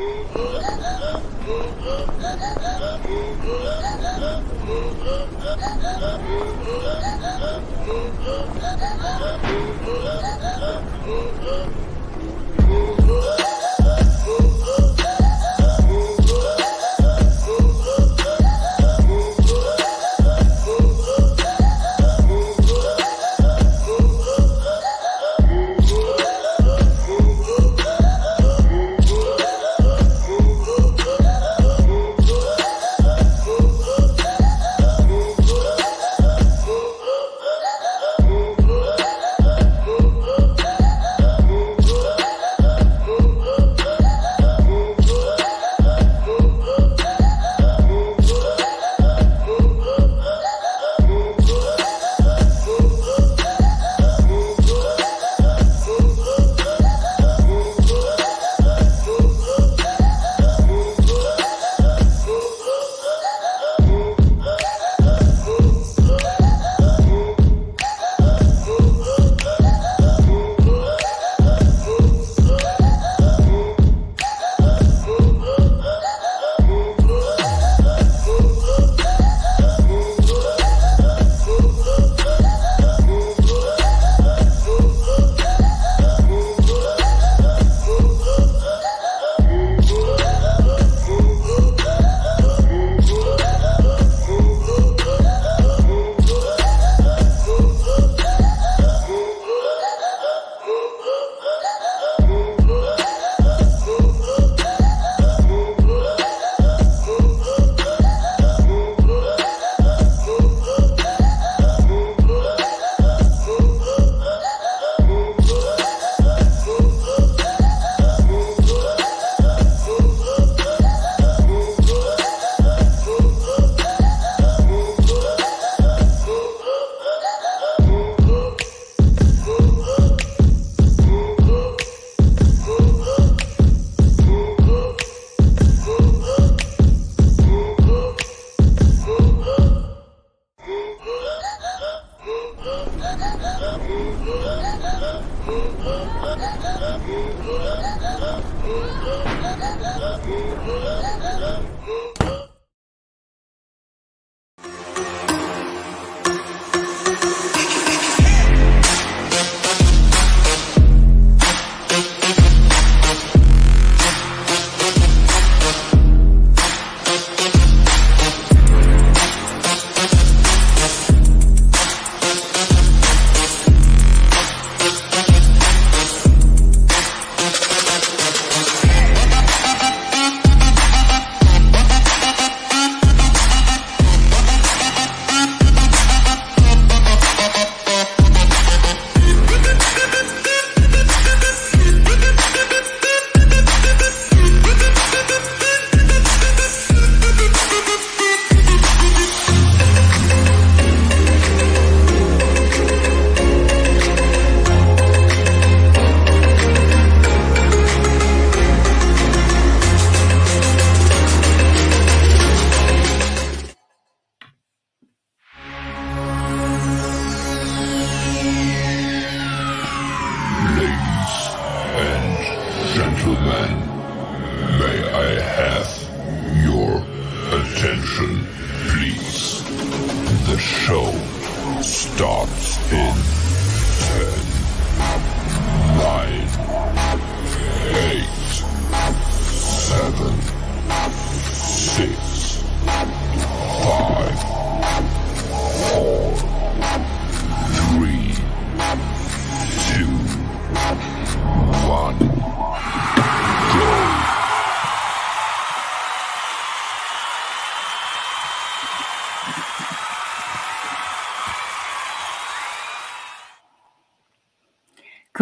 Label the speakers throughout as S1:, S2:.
S1: Oh,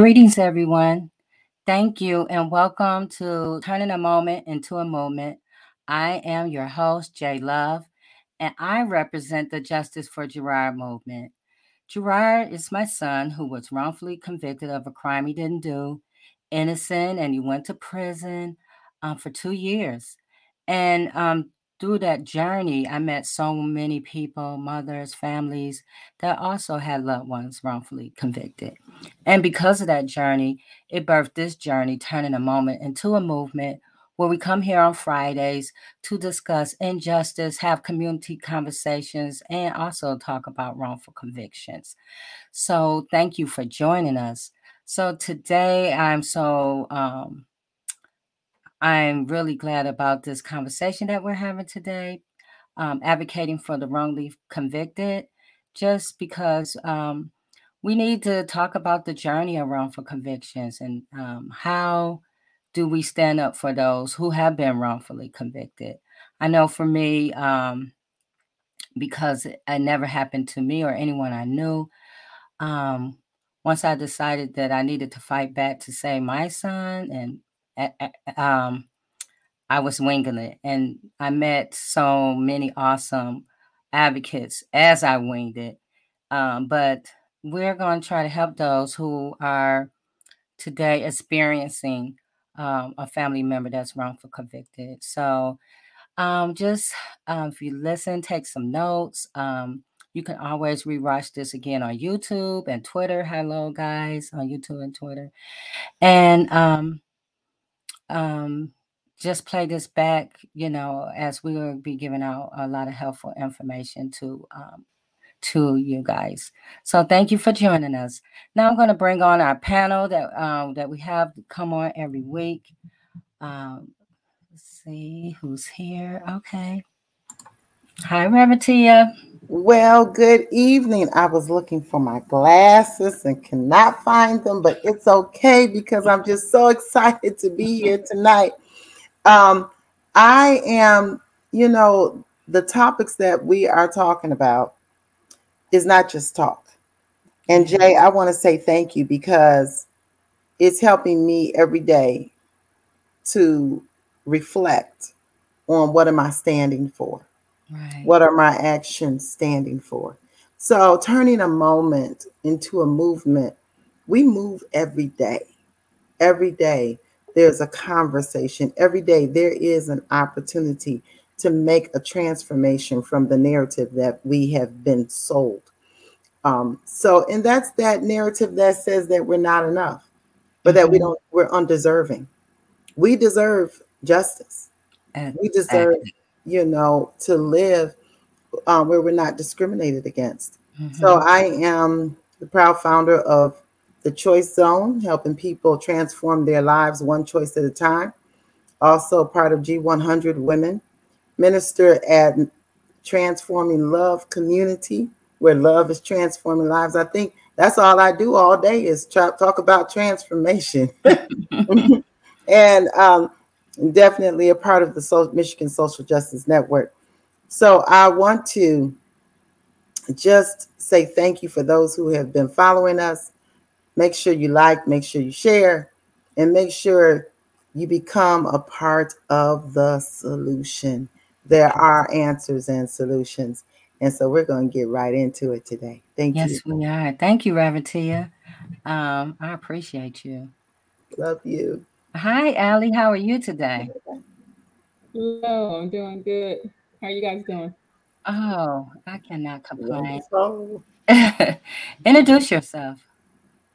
S1: Greetings, everyone. Thank you and welcome to Turning a Moment into a Movement. I am your host, Jay Love, and I represent the Justice for Gerard movement. Gerard is my son who was wrongfully convicted of a crime he didn't do, innocent, and he went to prison um, for two years. And um, through that journey, I met so many people, mothers, families that also had loved ones wrongfully convicted. And because of that journey, it birthed this journey, turning a moment into a movement where we come here on Fridays to discuss injustice, have community conversations, and also talk about wrongful convictions. So, thank you for joining us. So, today I'm so um, I'm really glad about this conversation that we're having today, um, advocating for the wrongly convicted, just because um, we need to talk about the journey around for convictions and um, how do we stand up for those who have been wrongfully convicted. I know for me, um, because it never happened to me or anyone I knew, um, once I decided that I needed to fight back to save my son, and um, I was winging it, and I met so many awesome advocates as I winged it. Um, but we're going to try to help those who are today experiencing um, a family member that's wrongful convicted. So um, just um, if you listen, take some notes. Um, you can always rewatch this again on YouTube and Twitter. Hello, guys, on YouTube and Twitter. And um, just play this back, you know, as we will be giving out a lot of helpful information to um, to you guys. So thank you for joining us. Now I'm going to bring on our panel that um, that we have come on every week. Um, let's see who's here. Okay. Hi, Reverend Tia.
S2: Well, good evening. I was looking for my glasses and cannot find them, but it's okay because I'm just so excited to be here tonight. Um, I am, you know, the topics that we are talking about is not just talk. And mm-hmm. Jay, I want to say thank you because it's helping me every day to reflect on what am I standing for? Right. What are my actions standing for? So, turning a moment into a movement, we move every day. Every day, there's a conversation. Every day, there is an opportunity to make a transformation from the narrative that we have been sold. Um, so, and that's that narrative that says that we're not enough, but mm-hmm. that we mm-hmm. don't, we're undeserving. We deserve justice. And, we deserve, and, you know, to live um, where we're not discriminated against. Mm-hmm. So, I am the proud founder of the Choice Zone, helping people transform their lives one choice at a time. Also, part of G100 Women, minister at Transforming Love Community, where love is transforming lives. I think that's all I do all day is try, talk about transformation. and um, definitely a part of the so- Michigan Social Justice Network. So I want to just say thank you for those who have been following us. Make sure you like, make sure you share, and make sure you become a part of the solution. There are answers and solutions. And so we're going to get right into it today. Thank
S1: yes,
S2: you.
S1: Yes, we are. Thank you, Reverend Tia. Um, I appreciate you.
S2: Love you.
S1: Hi, Allie. How are you today?
S3: Hello, I'm doing good. How are you guys doing?
S1: Oh, I cannot complain. Introduce yourself.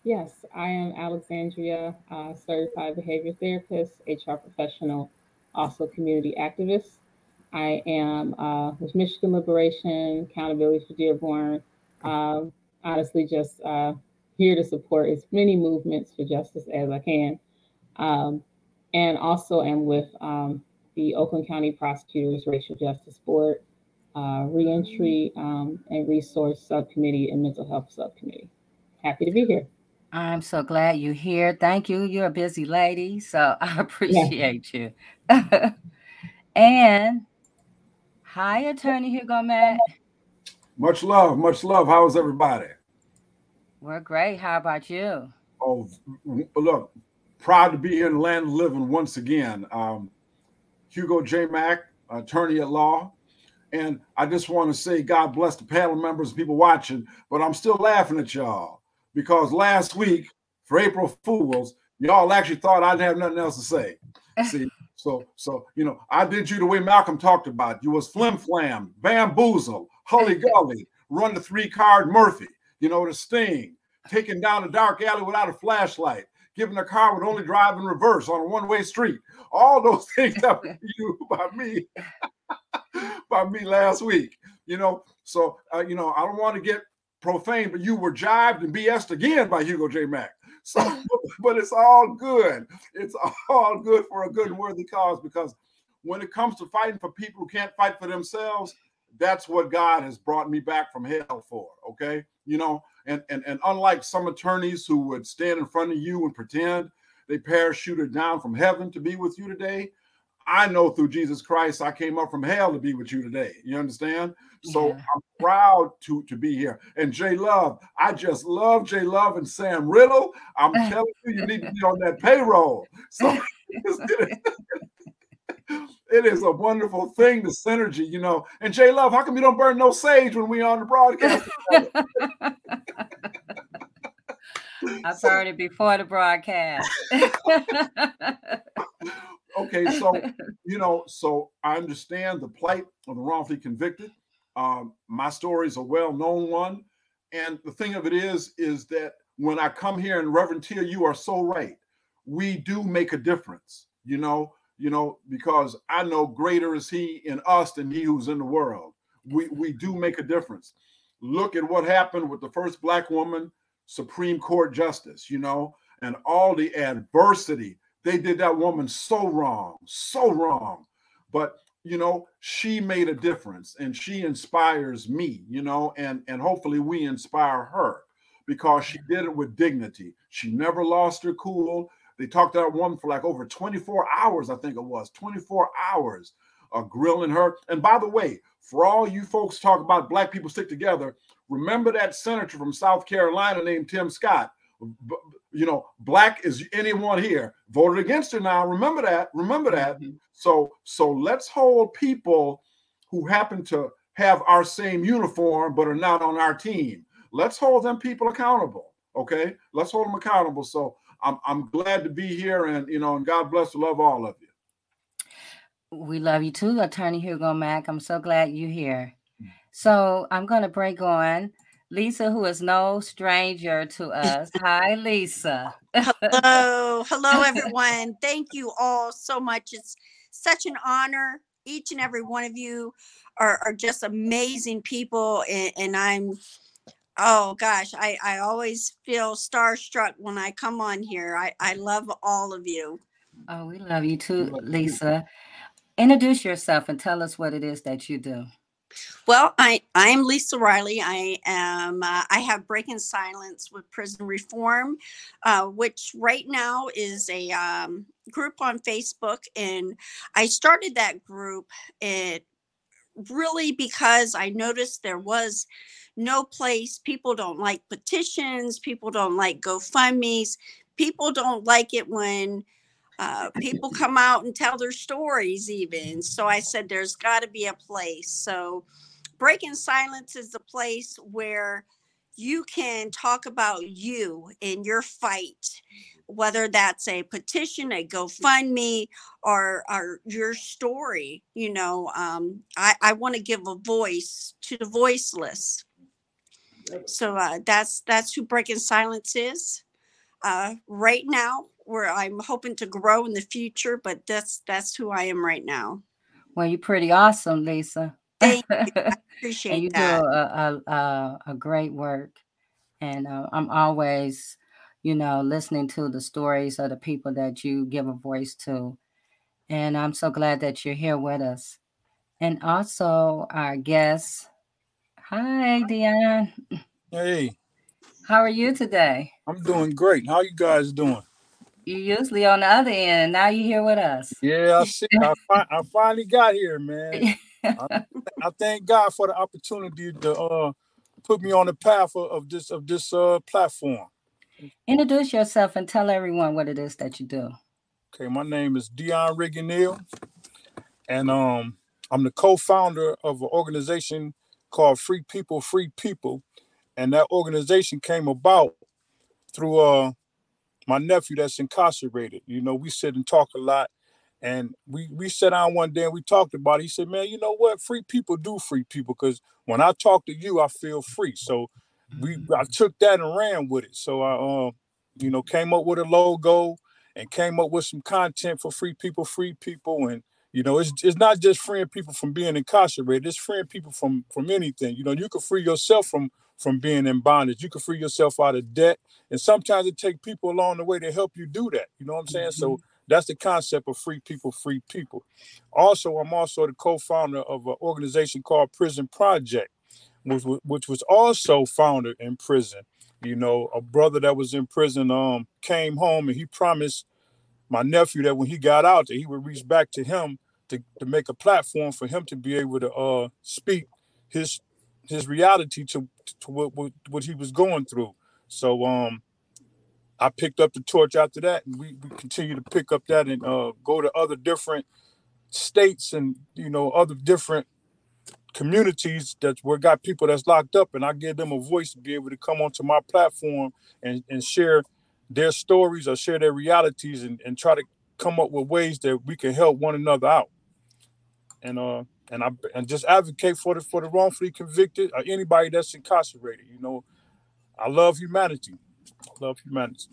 S3: Yes, I am Alexandria, uh, certified behavior therapist, HR professional, also community activist. I am uh, with Michigan Liberation, Accountability for Dearborn. Um, honestly, just uh, here to support as many movements for justice as I can. Um, and also am with um, the Oakland County Prosecutors Racial Justice Board, uh, Reentry um, and Resource Subcommittee, and Mental Health Subcommittee. Happy to be here.
S1: I'm so glad you're here. Thank you. You're a busy lady, so I appreciate yeah. you. and Hi, Attorney Hugo Mack.
S4: Much love, much love. How is everybody?
S1: We're great. How about you?
S4: Oh, look, proud to be here in the land of living once again. Um, Hugo J. Mack, attorney at law. And I just want to say, God bless the panel members and people watching, but I'm still laughing at y'all because last week for April Fools, y'all actually thought I didn't have nothing else to say. See, so, so you know, I did you the way Malcolm talked about. You was flim flam, bamboozle, hully gully, run the three card Murphy. You know, the sting, taking down a dark alley without a flashlight. Given a car would only drive in reverse on a one-way street. All those things happened to you by me, by me last week. You know, so uh, you know, I don't want to get profane, but you were jived and BS'd again by Hugo J. Mack. So, but it's all good. It's all good for a good and worthy cause because when it comes to fighting for people who can't fight for themselves, that's what God has brought me back from hell for. Okay. You know, and and, and unlike some attorneys who would stand in front of you and pretend they parachuted down from heaven to be with you today, I know through Jesus Christ I came up from hell to be with you today. You understand? So yeah. I'm proud to to be here. And Jay Love, I just love Jay Love and Sam Riddle. I'm telling you, you need to be on that payroll. So it is a wonderful thing, the synergy, you know. And Jay Love, how come you don't burn no sage when we on the broadcast?
S1: I burned it before the broadcast.
S4: okay, so you know, so I understand the plight of the wrongfully convicted. Um, my story is a well-known one, and the thing of it is, is that when I come here and Reverend Tia, you are so right. We do make a difference. You know, you know, because I know greater is he in us than he who's in the world. We we do make a difference. Look at what happened with the first black woman Supreme Court justice, you know, and all the adversity. They did that woman so wrong, so wrong. But you know, she made a difference and she inspires me, you know, and and hopefully we inspire her because she did it with dignity. She never lost her cool. They talked to that woman for like over 24 hours, I think it was 24 hours, uh, grilling her. And by the way, for all you folks talk about black people stick together, remember that senator from South Carolina named Tim Scott. You know, black is anyone here voted against her now. Remember that. Remember that. Mm-hmm. So, so let's hold people who happen to have our same uniform but are not on our team. Let's hold them people accountable. Okay, let's hold them accountable. So I'm I'm glad to be here, and you know, and God bless, love all of you.
S1: We love you too, Attorney Hugo Mack. I'm so glad you're here. Mm. So I'm going to break on Lisa, who is no stranger to us. Hi, Lisa.
S5: hello, hello, everyone. Thank you all so much. It's such an honor. Each and every one of you are, are just amazing people, and, and I'm Oh gosh, I, I always feel starstruck when I come on here. I, I love all of you.
S1: Oh, we love you too, Lisa. Introduce yourself and tell us what it is that you do.
S5: Well, I I'm Lisa Riley. I am uh, I have Breaking Silence with Prison Reform, uh, which right now is a um, group on Facebook, and I started that group it really because I noticed there was no place. People don't like petitions. People don't like GoFundMe's. People don't like it when uh, people come out and tell their stories, even. So I said, there's got to be a place. So Breaking Silence is the place where you can talk about you and your fight, whether that's a petition, a GoFundMe, or, or your story. You know, um, I, I want to give a voice to the voiceless. So uh, that's that's who Breaking Silence is. Uh, right now, where I'm hoping to grow in the future, but that's that's who I am right now.
S1: Well, you're pretty awesome, Lisa.
S5: Thank you. I appreciate
S1: and you
S5: that.
S1: do a, a, a, a great work, and uh, I'm always, you know, listening to the stories of the people that you give a voice to, and I'm so glad that you're here with us, and also our guest Hi, Dion.
S6: Hey.
S1: How are you today?
S6: I'm doing great. How you guys doing?
S1: You usually on the other end. Now you're here with us.
S6: Yeah, I see. I, fi- I finally got here, man. I, I, thank God for the opportunity to uh, put me on the path of, of this of this uh, platform.
S1: Introduce yourself and tell everyone what it is that you do.
S6: Okay, my name is Dion Riganil, and um, I'm the co-founder of an organization called Free People, Free People. And that organization came about through uh, my nephew that's incarcerated. You know, we sit and talk a lot. And we we sat down one day and we talked about it. He said, Man, you know what? Free people do free people because when I talk to you, I feel free. So we I took that and ran with it. So I uh, you know, came up with a logo and came up with some content for free people, free people, and you know, it's it's not just freeing people from being incarcerated. It's freeing people from from anything. You know, you can free yourself from from being in bondage. You can free yourself out of debt, and sometimes it takes people along the way to help you do that. You know what I'm saying? Mm-hmm. So that's the concept of free people, free people. Also, I'm also the co-founder of an organization called Prison Project, which, which was also founded in prison. You know, a brother that was in prison um came home and he promised my nephew that when he got out that he would reach back to him to, to make a platform for him to be able to uh speak his his reality to to what, what, what he was going through. So um I picked up the torch after that and we, we continue to pick up that and uh go to other different states and you know other different communities that were got people that's locked up and I give them a voice to be able to come onto my platform and, and share their stories or share their realities and, and try to come up with ways that we can help one another out. And uh and I and just advocate for the for the wrongfully convicted or anybody that's incarcerated. You know, I love humanity. I love humanity.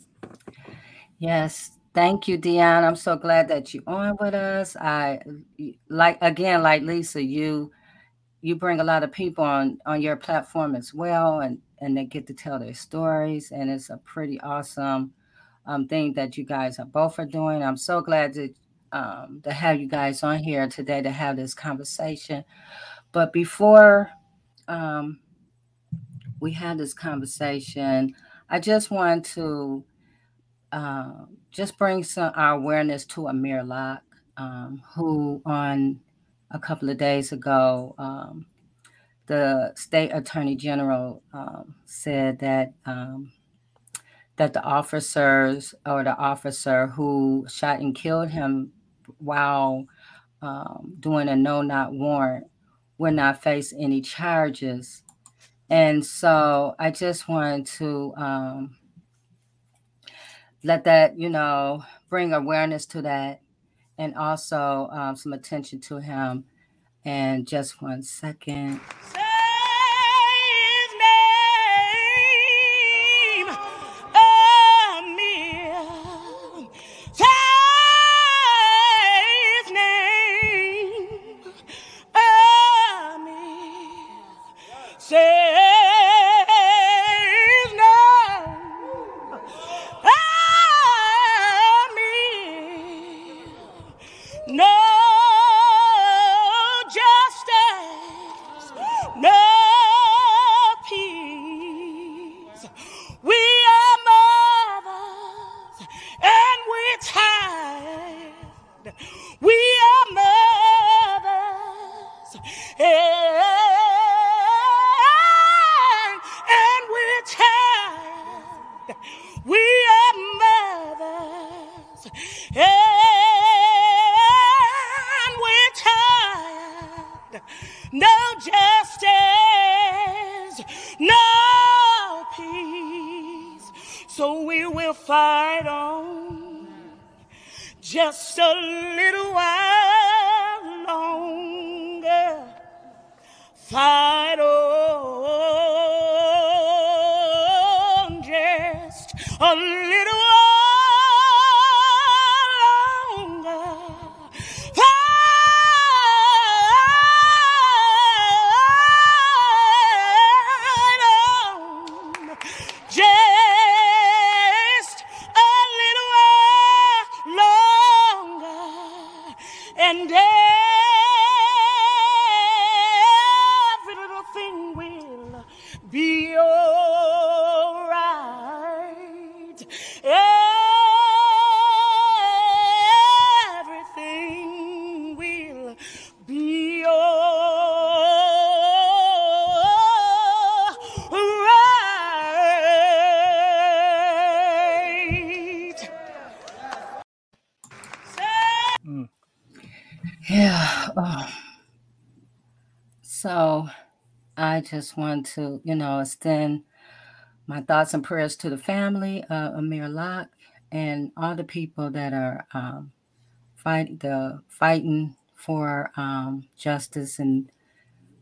S1: Yes, thank you, Dion. I'm so glad that you're on with us. I like again, like Lisa, you you bring a lot of people on on your platform as well, and and they get to tell their stories, and it's a pretty awesome um, thing that you guys are both are doing. I'm so glad to um, to have you guys on here today to have this conversation. But before um, we had this conversation, I just want to uh, just bring some our awareness to Amir Locke, um, who on a couple of days ago um, the state attorney general um, said that um, that the officers or the officer who shot and killed him while um, doing a no knock warrant would not face any charges. And so I just wanted to um, let that, you know, bring awareness to that and also um, some attention to him. And just one second. Just want to, you know, extend my thoughts and prayers to the family of Amir Locke and all the people that are um, fight the fighting for um, justice and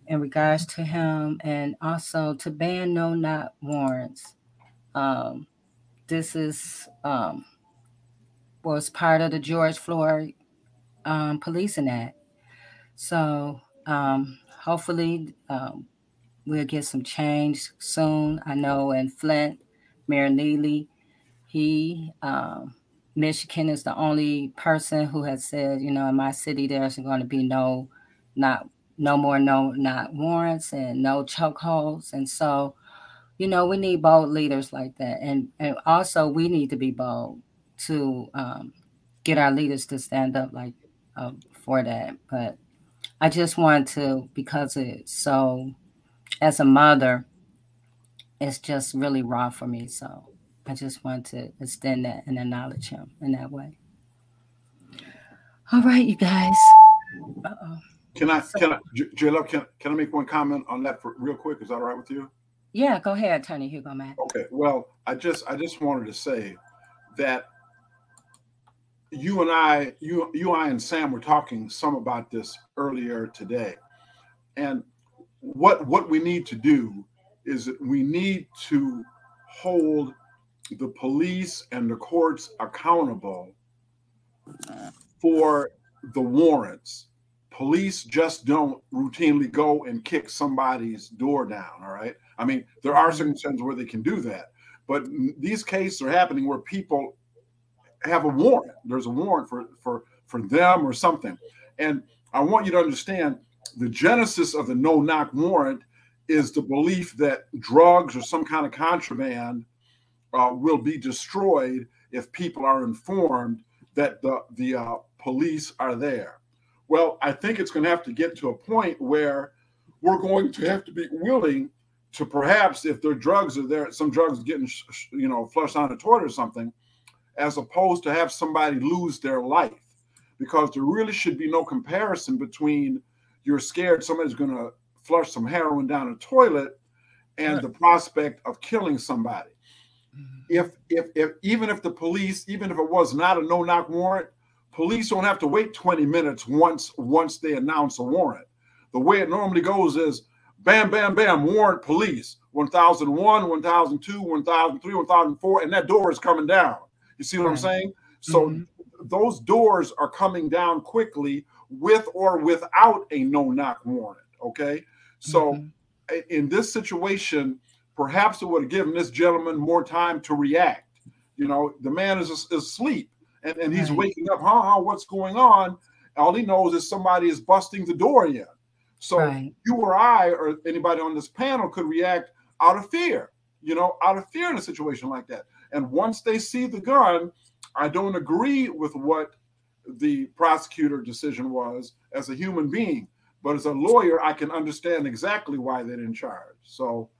S1: in regards to him, and also to ban no knock warrants. Um, this is um, was part of the George Floyd um, Policing Act. So um, hopefully we'll get some change soon. I know in Flint, Mayor Neeley, he um, Michigan is the only person who has said, you know, in my city there's going to be no, not no more no knock warrants and no chokeholds, and so, you know, we need bold leaders like that, and and also we need to be bold to um, get our leaders to stand up like uh, for that. But I just want to because it's so, as a mother, it's just really raw for me. So I just want to extend that and acknowledge him in that way. All right, you guys. Uh-oh.
S4: Can I, can I, J Love, can, can I make one comment on that for real quick? Is that all right with you?
S1: Yeah, go ahead, Attorney Hugo Mack.
S4: Okay, well, I just, I just wanted to say that you and I, you, you, I, and Sam were talking some about this earlier today, and what what we need to do is that we need to hold the police and the courts accountable for the warrants. Police just don't routinely go and kick somebody's door down. All right. I mean, there are mm-hmm. circumstances where they can do that, but these cases are happening where people have a warrant. There's a warrant for for for them or something. And I want you to understand the genesis of the no knock warrant is the belief that drugs or some kind of contraband uh, will be destroyed if people are informed that the the uh, police are there. Well, I think it's going to have to get to a point where we're going to have to be willing to perhaps, if their drugs are there, some drugs getting you know flushed down the toilet or something, as opposed to have somebody lose their life, because there really should be no comparison between you're scared somebody's going to flush some heroin down a toilet and right. the prospect of killing somebody if if if even if the police, even if it was not a no knock warrant, police don't have to wait 20 minutes once once they announce a warrant. The way it normally goes is bam, bam, bam, warrant police, 1001, 1002, 1003, 1004, and that door is coming down. You see what right. I'm saying? So mm-hmm. those doors are coming down quickly with or without a no knock warrant. Okay. So mm-hmm. in this situation, perhaps it would have given this gentleman more time to react. You know, the man is, is asleep and, and he's right. waking up, huh, huh, what's going on? All he knows is somebody is busting the door in. So right. you or I or anybody on this panel could react out of fear, you know, out of fear in a situation like that. And once they see the gun, I don't agree with what the prosecutor decision was as a human being, but as a lawyer, I can understand exactly why they didn't charge. So.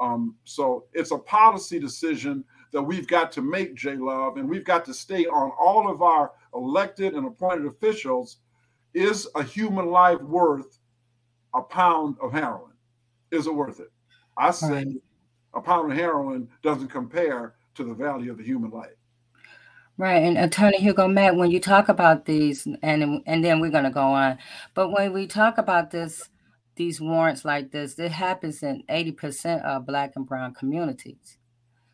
S4: Um, so it's a policy decision that we've got to make, J Love, and we've got to stay on all of our elected and appointed officials. Is a human life worth a pound of heroin? Is it worth it? I say right. a pound of heroin doesn't compare to the value of the human life.
S1: Right, and Attorney Hugo Mack, when you talk about these, and and then we're going to go on, but when we talk about this these warrants like this, it happens in 80% of black and brown communities.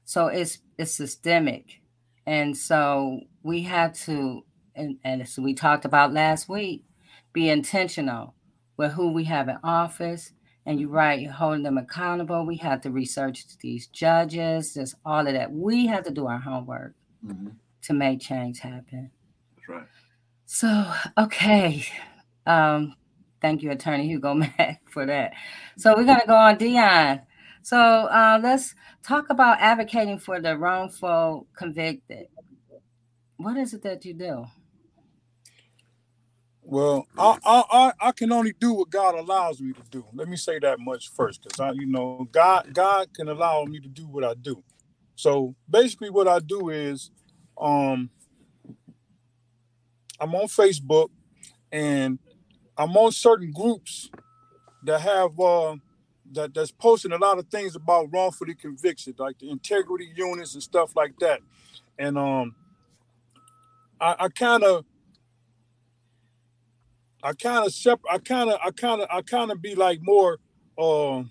S1: So it's it's systemic. And so we have to, and, and as we talked about last week, be intentional with who we have in office. And you're right, you're holding them accountable. We have to research these judges, just all of that. We have to do our homework mm-hmm. To make change happen.
S4: That's right.
S1: So, okay. Um, Thank you, Attorney Hugo Mack, for that. So we're going to go on Dion. So uh, let's talk about advocating for the wrongful convicted. What is it that you do?
S6: Well, I, I I can only do what God allows me to do. Let me say that much first, because I, you know, God God can allow me to do what I do. So basically, what I do is, um, I'm on Facebook, and I'm on certain groups that have uh, that that's posting a lot of things about wrongfully convicted, like the integrity units and stuff like that. And um, I I kind of, I kind of separate. I kind of, I kind of, I kind of be like more uh,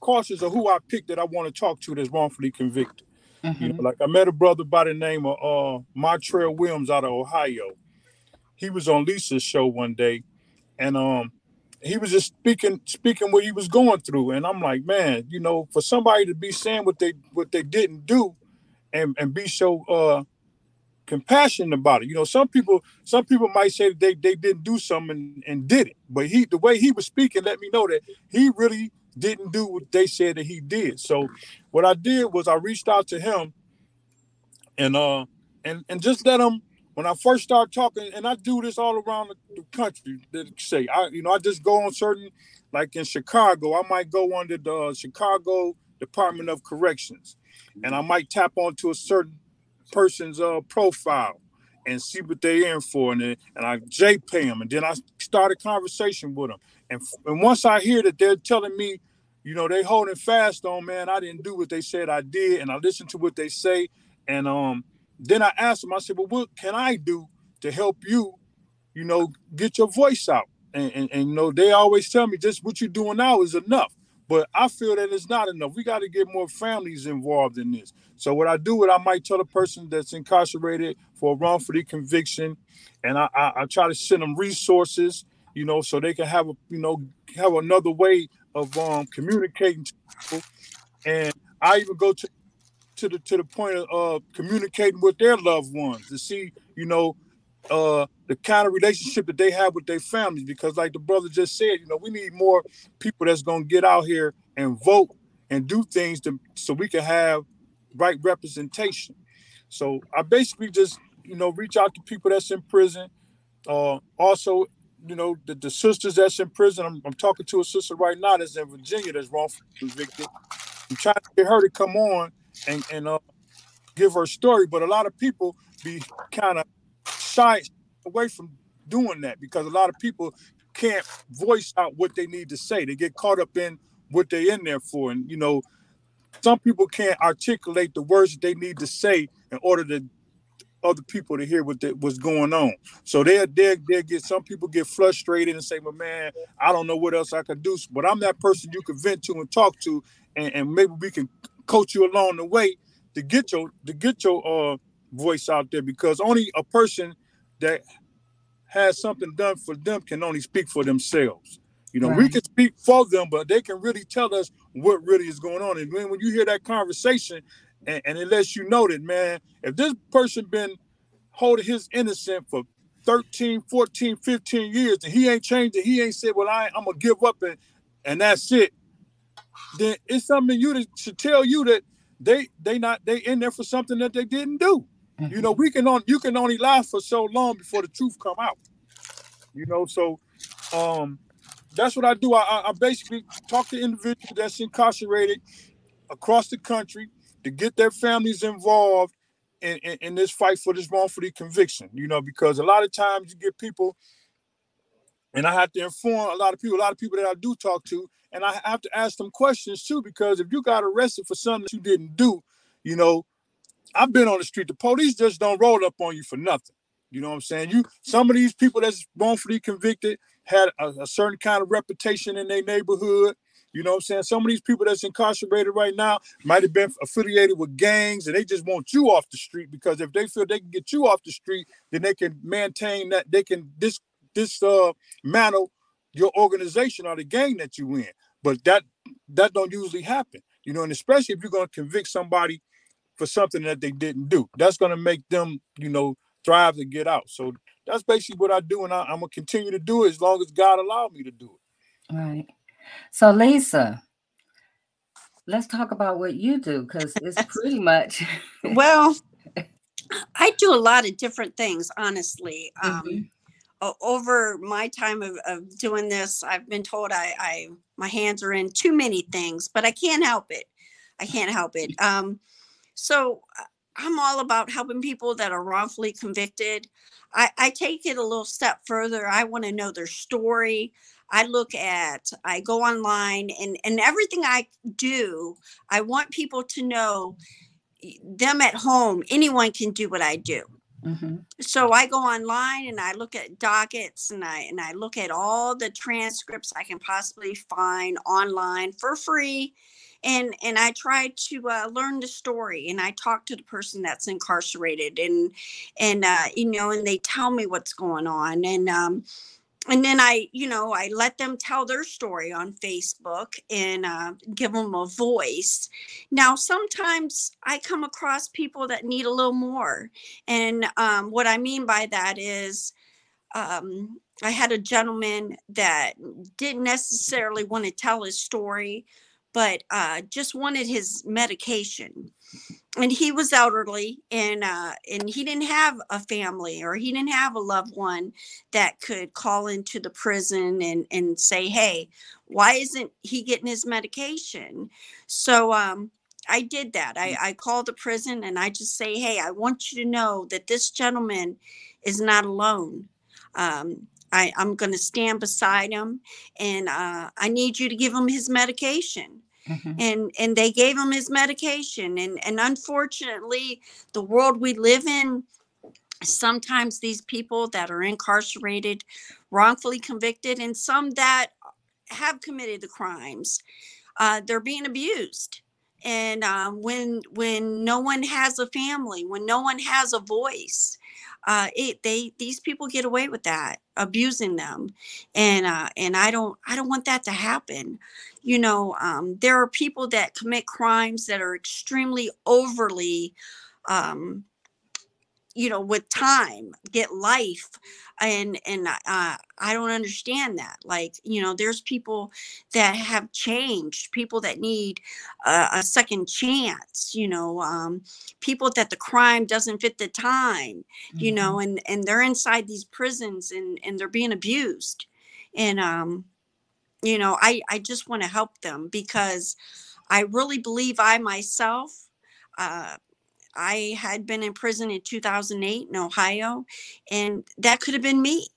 S6: cautious of who I pick that I want to talk to that's wrongfully convicted.
S1: Mm-hmm.
S6: You know, like I met a brother by the name of uh Montreal Williams out of Ohio. He was on Lisa's show one day, and um he was just speaking speaking what he was going through. And I'm like, man, you know, for somebody to be saying what they what they didn't do and and be so uh compassionate about it. You know, some people some people might say that they, they didn't do something and, and did it. But he the way he was speaking let me know that he really didn't do what they said that he did. So what I did was I reached out to him and uh and and just let him when I first started talking, and I do this all around the, country. That say I, you know, I just go on certain, like in Chicago, I might go under the uh, Chicago Department of Corrections, and I might tap onto a certain person's uh, profile and see what they're in for, and then, and I JPay them, and then I start a conversation with them, and and once I hear that they're telling me, you know, they holding fast on, man, I didn't do what they said I did, and I listen to what they say, and um then I asked them, I said, well, what can I do to help you, you know, get your voice out? And, and, and you know, they always tell me just what you're doing now is enough. But I feel that it's not enough. We got to get more families involved in this. So what I do is I might tell a person that's incarcerated for a wrongfully conviction, and I, I, I try to send them resources, you know, so they can have a, you know, have another way of um, communicating to people. And I even go to to the to the point of uh, communicating with their loved ones to see, you know, uh, the kind of relationship that they have with their families. Because, like the brother just said, you know, we need more people that's gonna get out here and vote and do things to so we can have right representation. So I basically just, you know, reach out to people that's in prison. Uh, also, you know, the, the sisters that's in prison. I'm, I'm talking to a sister right now that's in Virginia that's wrongfully convicted. I'm trying to get her to come on and and uh, give her story. But a lot of people be kind of shy away from doing that because a lot of people can't voice out what they need to say. They get caught up in what they're in there for, and you know, some people can't articulate the words that they need to say in order to other people to hear what the, what's going on. So they they they get some people get frustrated and say, "Well, man, I don't know what else I could do." But I'm that person you can vent to and talk to, and, and maybe we can coach you along the way to get your to get your uh voice out there because only a person that has something done for them can only speak for themselves. You know, we can speak for them, but they can really tell us what really is going on. And when you hear that conversation, and, and it lets you know that, man, if this person been holding his innocent for 13, 14, 15 years, and he ain't changed it, he ain't said, well, I, I'm gonna give up and and that's it. Then it's something you to, should tell you that they they not they in there for something that they didn't do. You know, we can on you can only lie for so long before the truth come out. You know, so um that's what I do. I, I- I basically talk to individuals that's incarcerated across the country to get their families involved in, in, in this fight for this wrongfully conviction. You know, because a lot of times you get people, and I have to inform a lot of people, a lot of people that I do talk to, and I have to ask them questions too, because if you got arrested for something that you didn't do, you know, I've been on the street. The police just don't roll up on you for nothing. You know what I'm saying? You some of these people that's wrongfully convicted had a, a certain kind of reputation in their neighborhood. You know what I'm saying? Some of these people that's incarcerated right now might have been affiliated with gangs and they just want you off the street because if they feel they can get you off the street, then they can maintain that they can this this uh mantle your organization or the gang that you in. But that that don't usually happen. You know, and especially if you're gonna convict somebody for something that they didn't do. That's to make them, you know, thrive to get out. So that's basically what I do, and I, I'm gonna continue to do it as long as God allowed me to do it.
S1: Right. So, Lisa, let's talk about what you do because it's pretty much.
S5: Well, I do a lot of different things, honestly. Um,
S1: Mhm.
S5: o- over my time of, of doing this, I've been told I, I my hands are in too many things, but I can't help it. I can't help it. Um, so uh, I'm all about helping people that are wrongfully convicted. I, I take it a little step further. I want to know their story. I look at, I go online and, and everything I do, I want people to know them at home, anyone can do what I do. Mm-hmm. So I go online and I look at dockets and I and I look at all the transcripts I can possibly find online for free, and and I try to uh, learn the story and I talk to the person that's incarcerated and and uh, you know and they tell me what's going on and um, and then I, you know, I let them tell their story on Facebook and uh, give them a voice. Now, sometimes I come across people that need a little more. And um, what I mean by that is, um, I had a gentleman that didn't necessarily want to tell his story, but uh, just wanted his medication. And he was elderly and uh and he didn't have a family or he didn't have a loved one that could call into the prison and and say hey why isn't he getting his medication? So um i did that. I i called the prison and i just say hey i want you to know that this gentleman is not alone. Um I, I'm going to stand beside him and uh, I need you to give him his medication Mm-hmm. and and they gave him his medication and and unfortunately the world we live in sometimes these people that are incarcerated wrongfully convicted and some that have committed the crimes uh, they're being abused. And uh, when when no one has a family when no one has a voice uh, it they these people get away with that abusing them. And uh, and i don't i don't want that to happen you know um, there are people that commit crimes that are extremely overly um, you know with time get life and and uh, i don't understand that like you know there's people that have changed people that need a, a second chance you know um, people that the crime doesn't fit the time mm-hmm. you know and and they're inside these prisons and and they're being abused and um you know i i just want to help them because i really believe i myself uh I had been in prison in 2008 in Ohio, and that could have been me.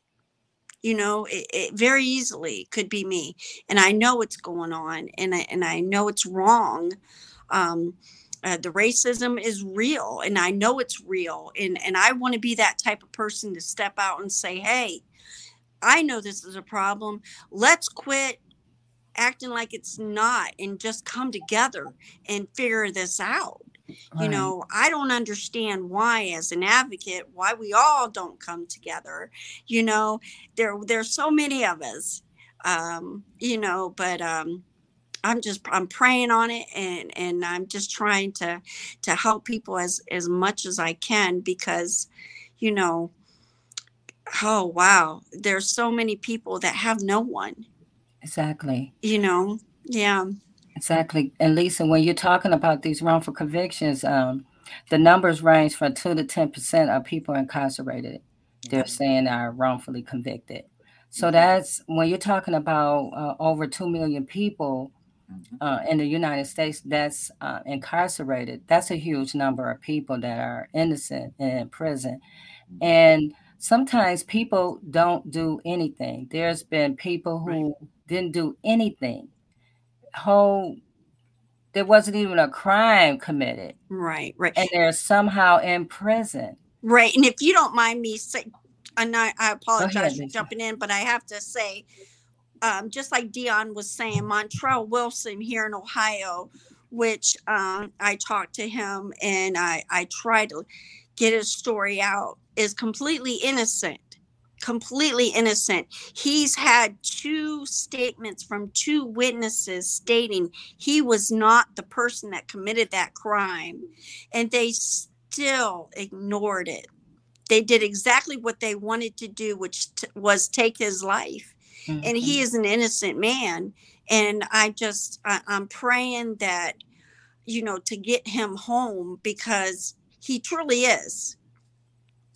S5: You know, it, it very easily could be me, and I know what's going on, and I and I know it's wrong. Um, uh, the racism is real, and I know it's real, and and I want to be that type of person to step out and say, "Hey, I know this is a problem. Let's quit acting like it's not, and just come together and figure this out." Right. You know, I don't understand why, as an advocate, why we all don't come together. You know, there there's so many of us. Um, you know, but um, I'm just I'm praying on it, and and I'm just trying to to help people as as much as I can because, you know, oh wow, there's so many people that have no one.
S1: Exactly.
S5: You know, yeah.
S1: Exactly. And Lisa, when you're talking about these wrongful convictions, um, the numbers range from two to ten percent of people incarcerated. They're saying are wrongfully convicted. So mm-hmm. that's when you're talking about uh, over two million people mm-hmm. uh, in the United States that's uh, incarcerated. That's a huge number of people that are innocent in prison, mm-hmm. and sometimes people don't do anything. There's been people who right. didn't do anything whole there wasn't even a crime committed.
S5: Right, right.
S1: And they're somehow in prison.
S5: Right. And if you don't mind me say and I, I apologize ahead, for jumping in, but I have to say, um, just like Dion was saying, Montrell Wilson here in Ohio, which um, I talked to him and I, I tried to get his story out, is completely innocent completely innocent. He's had two statements from two witnesses stating he was not the person that committed that crime, and they still ignored it. They did exactly what they wanted to do, which t- was take his life. Mm-hmm. And he mm-hmm. is an innocent man. And I just, I, I'm praying that, you know, to get him home because he truly is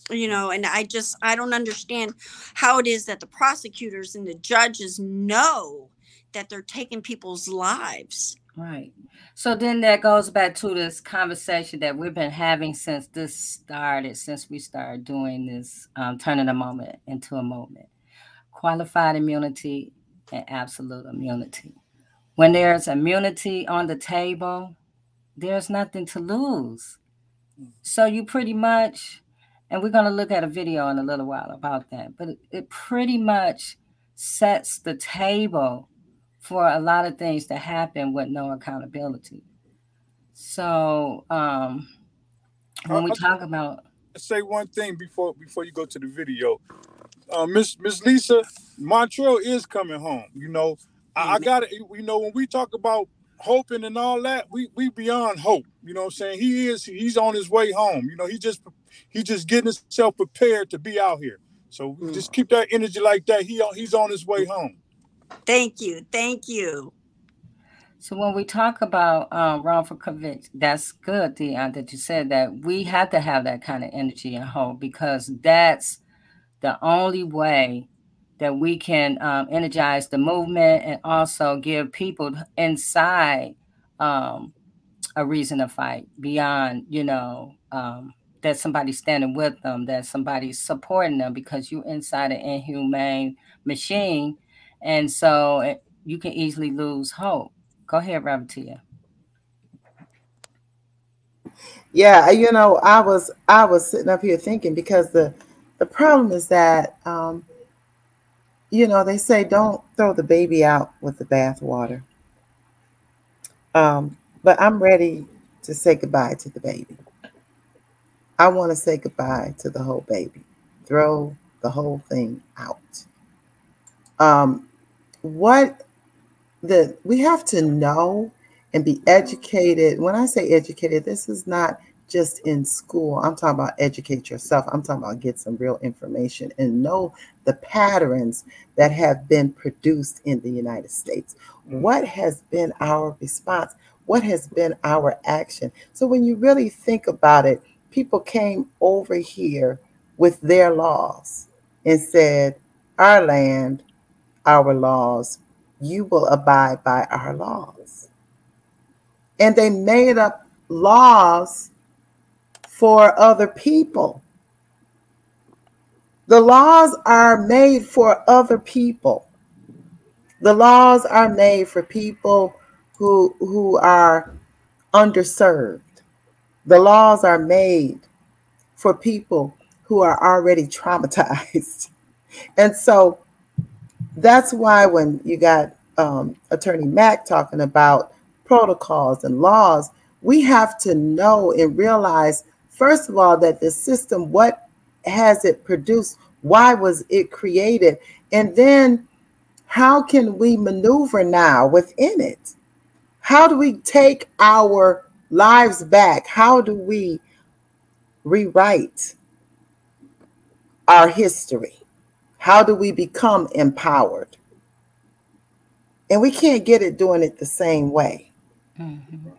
S5: you know and i just i don't understand how it is that the prosecutors and the judges know that they're taking people's lives.
S1: Right. So then that goes back to this conversation that we've been having since this started since we started doing this um, turning a moment into a Movement. Qualified immunity and absolute immunity. When there's immunity on the table there's nothing to lose. So you pretty much and we're going to look at a video in a little while about that. But it, pretty much sets the table for a lot of things to happen with no accountability. So um, when we talk about
S6: say one thing before before you go to the video. Uh, Miss Miss Lisa, Montrell is coming home. You know, I, I got it. You know, when we talk about hoping and all that, we we beyond hope. You know what I'm saying? He is he's on his way home. You know, he just he just getting himself prepared to be out here. So mm. just keep that energy like that. He on, he's on his way home.
S5: Thank you. Thank you.
S1: So when we talk about um, wrongful conviction, that's good, Dion, that you said that we have to have that kind of energy and hope because that's the only way that we can um, energize the movement and also give people inside um, a reason to fight beyond, you know, um, that somebody's standing with them, that somebody's supporting them because you're inside an inhumane machine. And so it, you can easily lose hope. Go ahead, Rabatia.
S2: Yeah, you know, I was I was sitting up here thinking because the the problem is that um, you know they say don't throw the baby out with the bathwater. Um, but I'm ready to say goodbye to the baby. I want to say goodbye to the whole baby. Throw the whole thing out. Um, what that we have to know and be educated. When I say educated, this is not just in school. I'm talking about educate yourself. I'm talking about get some real information and know the patterns that have been produced in the United States. What has been our response? What has been our action? So when you really think about it, people came over here with their laws and said, Our land, our laws, you will abide by our laws. And they made up laws for other people. The laws are made for other people. The laws are made for people who, who are underserved. The laws are made for people who are already traumatized. And so that's why when you got um, Attorney Mack talking about protocols and laws, we have to know and realize, first of all, that the system, what has it produced? Why was it created? And then how can we maneuver now within it? How do we take our lives back? How do we rewrite our history? How do we become empowered? And we can't get it doing it the same way. Mm-hmm.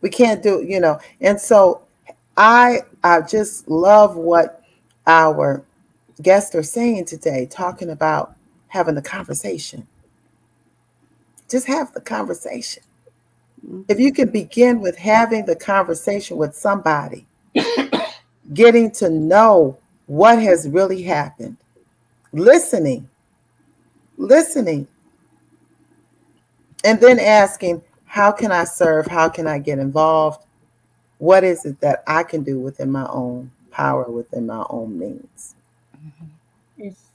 S2: We can't do, you know. And so I I just love what our guests are saying today, talking about having the conversation. Just have the conversation. Mm-hmm. If you can begin with having the conversation with somebody, getting to know what has really happened, listening, listening, and then asking, How can I serve? How can I get involved? What is it that I can do within my own power, within my own means?
S3: It's,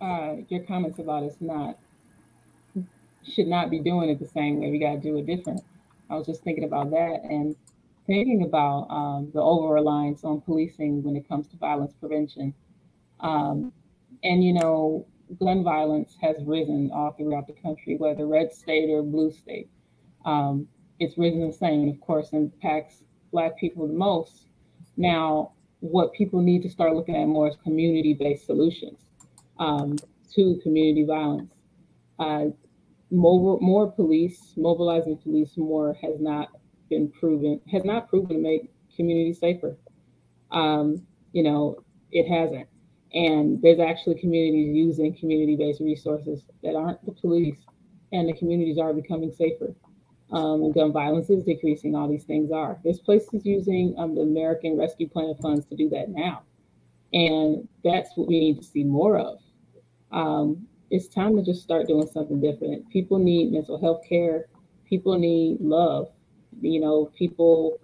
S3: uh, your comments about us not should not be doing it the same way. We got to do it different. I was just thinking about that and thinking about um, the over reliance on policing when it comes to violence prevention. Um, and, you know, gun violence has risen all throughout the country, whether red state or blue state. Um, it's risen the same, of course, impacts Black people the most. Now, what people need to start looking at more is community based solutions um, to community violence. Uh, more, more police, mobilizing police more has not been proven, has not proven to make communities safer. Um, you know, it hasn't. And there's actually communities using community based resources that aren't the police, and the communities are becoming safer. Um, and gun violence is decreasing, all these things are. There's places using um, the American Rescue Plan funds to do that now. And that's what we need to see more of. Um, it's time to just start doing something different. People need mental health care, people need love. You know, people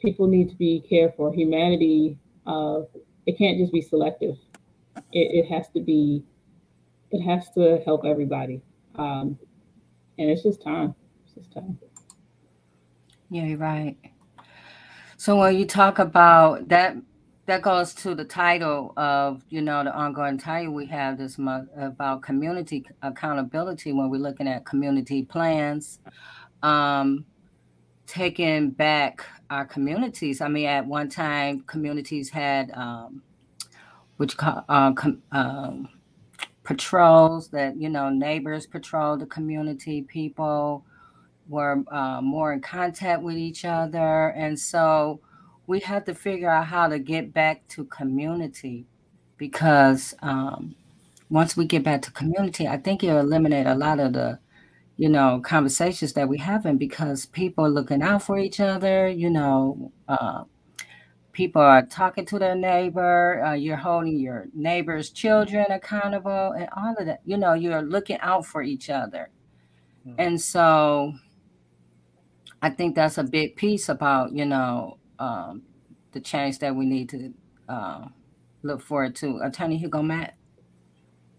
S3: people need to be cared for. Humanity, uh, it can't just be selective. It, it, has to be, it has to help everybody. Um, and it's just time. It's just time.
S1: Yeah, you're right. So when you talk about that, that goes to the title of you know the ongoing title we have this month about community accountability when we're looking at community plans, um, taking back our communities. I mean, at one time, communities had um, which uh, com- um, patrols that you know neighbors patrol the community, people were uh, more in contact with each other. And so we had to figure out how to get back to community because um, once we get back to community, I think it'll eliminate a lot of the, you know, conversations that we having because people are looking out for each other, you know, uh, people are talking to their neighbor, uh, you're holding your neighbor's children accountable and all of that, you know, you're looking out for each other. Mm-hmm. And so I think that's a big piece about you know um, the change that we need to uh, look forward to. Attorney Hugo Mack.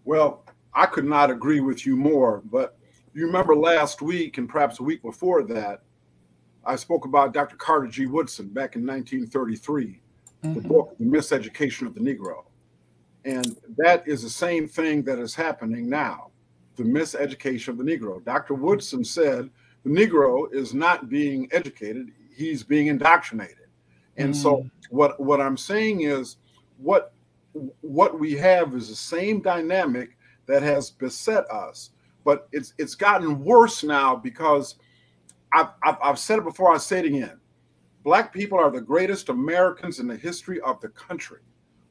S4: Well, I could not agree with you more. But you remember last week and perhaps a week before that, I spoke about Dr. Carter G. Woodson back in 1933, mm-hmm. the book "The Miseducation of the Negro," and that is the same thing that is happening now. The miseducation of the Negro. Dr. Woodson said the Negro is not being educated; he's being indoctrinated. And mm. so, what what I'm saying is, what what we have is the same dynamic that has beset us, but it's it's gotten worse now because I've, I've, I've said it before. I say it again. Black people are the greatest Americans in the history of the country,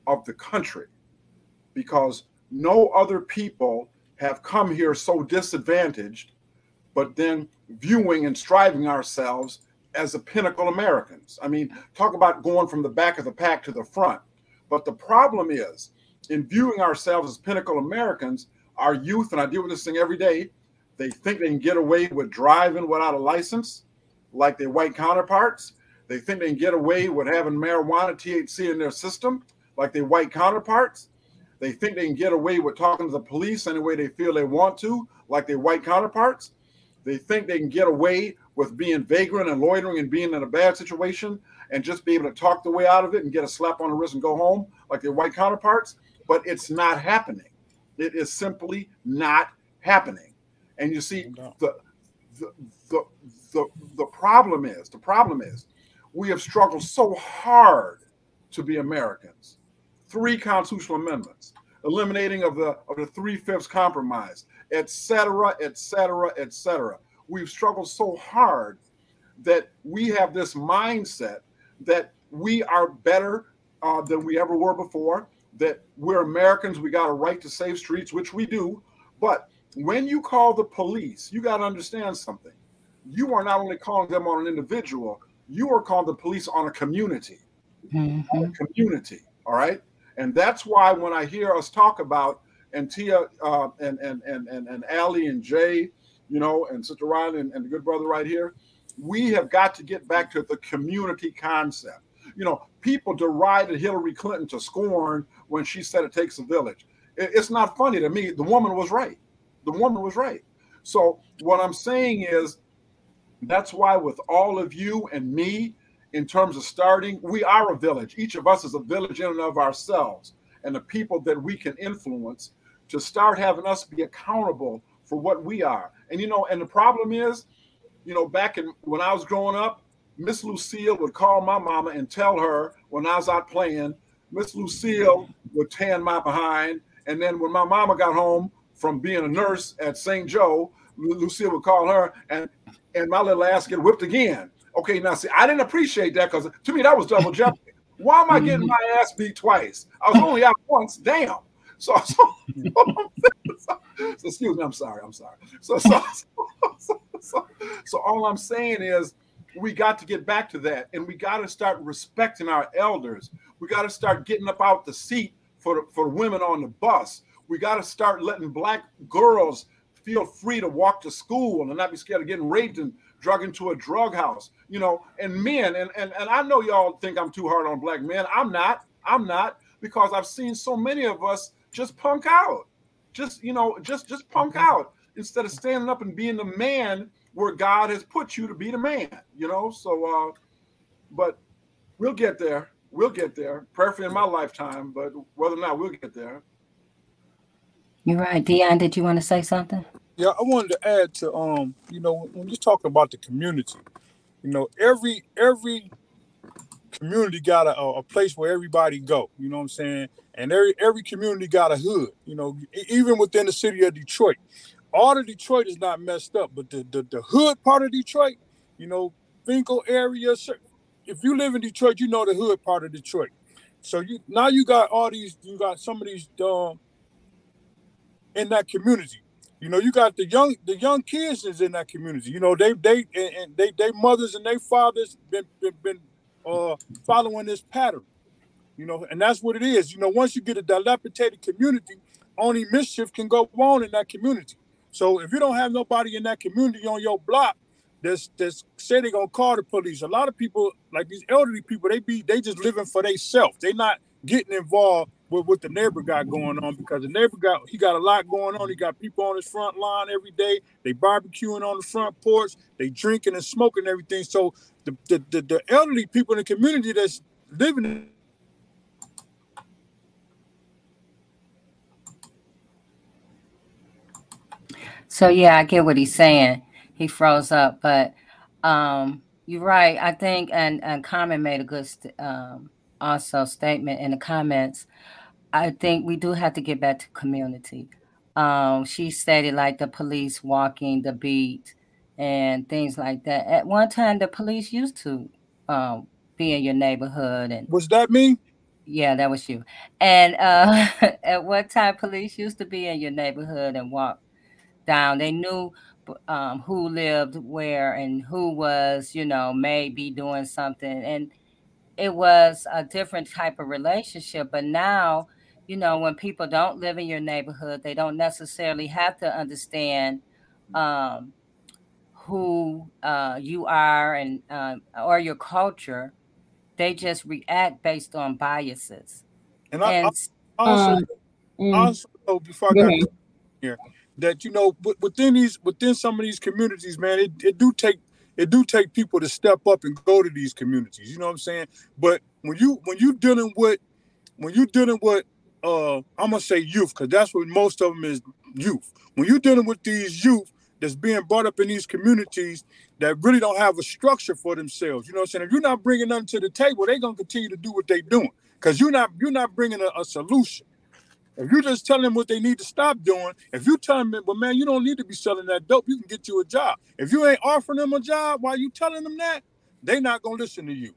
S4: of the country, because no other people have come here so disadvantaged, but then viewing and striving ourselves as the pinnacle Americans. I mean, talk about going from the back of the pack to the front. But the problem is, in viewing ourselves as pinnacle Americans, our youth, and I deal with this thing every day, they think they can get away with driving without a license, like their white counterparts. They think they can get away with having marijuana, THC in their system, like their white counterparts. They think they can get away with talking to the police any way they feel they want to, like their white counterparts. They think they can get away with being vagrant and loitering and being in a bad situation and just be able to talk the way out of it and get a slap on the wrist and go home like their white counterparts. But it's not happening. It is simply not happening. And you see, the the the the, the problem is the problem is we have struggled so hard to be Americans. Three constitutional amendments, eliminating of the of the three fifths compromise, etc., etc., etc. We've struggled so hard that we have this mindset that we are better uh, than we ever were before, that we're Americans, we got a right to safe streets, which we do. But when you call the police, you got to understand something. You are not only calling them on an individual, you are calling the police on a community. Mm-hmm. On a community. All right. And that's why when I hear us talk about and Tia uh, and, and and and and Allie and Jay, you know, and Sister Riley and, and the good brother right here, we have got to get back to the community concept. You know, people derided Hillary Clinton to scorn when she said it takes a village. It, it's not funny to me. The woman was right. The woman was right. So what I'm saying is that's why with all of you and me, in terms of starting, we are a village. Each of us is a village in and of ourselves. And the people that we can influence to start having us be accountable for what we are. And you know, and the problem is, you know, back in when I was growing up, Miss Lucille would call my mama and tell her when I was out playing, Miss Lucille would tan my behind. And then when my mama got home from being a nurse at St. Joe, Lucille would call her and and my little ass get whipped again. Okay, now see, I didn't appreciate that because to me that was double jeopardy. Why am I getting mm-hmm. my ass beat twice? I was only out once. Damn. So, so, so, excuse me, I'm sorry, I'm sorry. So, so, so, so, so all I'm saying is we got to get back to that and we got to start respecting our elders. We got to start getting up out the seat for, for women on the bus. We got to start letting black girls feel free to walk to school and not be scared of getting raped and drug into a drug house, you know, and men, and, and, and I know y'all think I'm too hard on black men. I'm not. I'm not because I've seen so many of us just punk out. Just, you know, just just punk out instead of standing up and being the man where God has put you to be the man, you know. So uh but we'll get there. We'll get there. Prayerfully in my lifetime, but whether or not we'll get there.
S1: You're right. Dion, did you want to say something?
S6: Yeah, I wanted to add to um, you know, when you're talking about the community, you know, every every community got a, a place where everybody go. You know what I'm saying? And every every community got a hood. You know, even within the city of Detroit, all of Detroit is not messed up, but the the, the hood part of Detroit, you know, Fenkell area. If you live in Detroit, you know the hood part of Detroit. So you now you got all these, you got some of these um, in that community. You know, you got the young the young kids is in that community. You know, they they and they they mothers and they fathers been been, been uh, following this pattern. You know, and that's what it is. You know, once you get a dilapidated community, only mischief can go on in that community. So if you don't have nobody in that community on your block that's that's say they're gonna call the police, a lot of people like these elderly people, they be they just living for themselves. They not getting involved with what the neighbor got going on because the neighbor got he got a lot going on. He got people on his front lawn every day. They barbecuing on the front porch. They drinking and smoking and everything. So the the, the, the elderly people in the community that's living
S1: So yeah, I get what he's saying. He froze up, but um, you're right. I think and and Carmen made a good st- um, also statement in the comments. I think we do have to get back to community. Um, she stated like the police walking the beat and things like that. At one time, the police used to um, be in your neighborhood, and
S6: was that me?
S1: Yeah, that was you. And uh, at what time, police used to be in your neighborhood and walk down. They knew um, who lived where and who was, you know, maybe doing something, and it was a different type of relationship. But now you know, when people don't live in your neighborhood, they don't necessarily have to understand um, who uh, you are and uh, or your culture. They just react based on biases.
S6: And, I, and I also, uh, mm, before I got here, that you know, within these within some of these communities, man, it, it do take it do take people to step up and go to these communities. You know what I'm saying? But when you when you dealing with when you dealing with uh, I'm gonna say youth because that's what most of them is youth. When you're dealing with these youth that's being brought up in these communities that really don't have a structure for themselves, you know what I'm saying? If you're not bringing nothing to the table, they're gonna continue to do what they're doing because you're not you're not bringing a, a, solution. If you just telling them what they need to stop doing, if you tell them, but man, you don't need to be selling that dope, you can get you a job. If you ain't offering them a job while you telling them that, they're not gonna listen to you.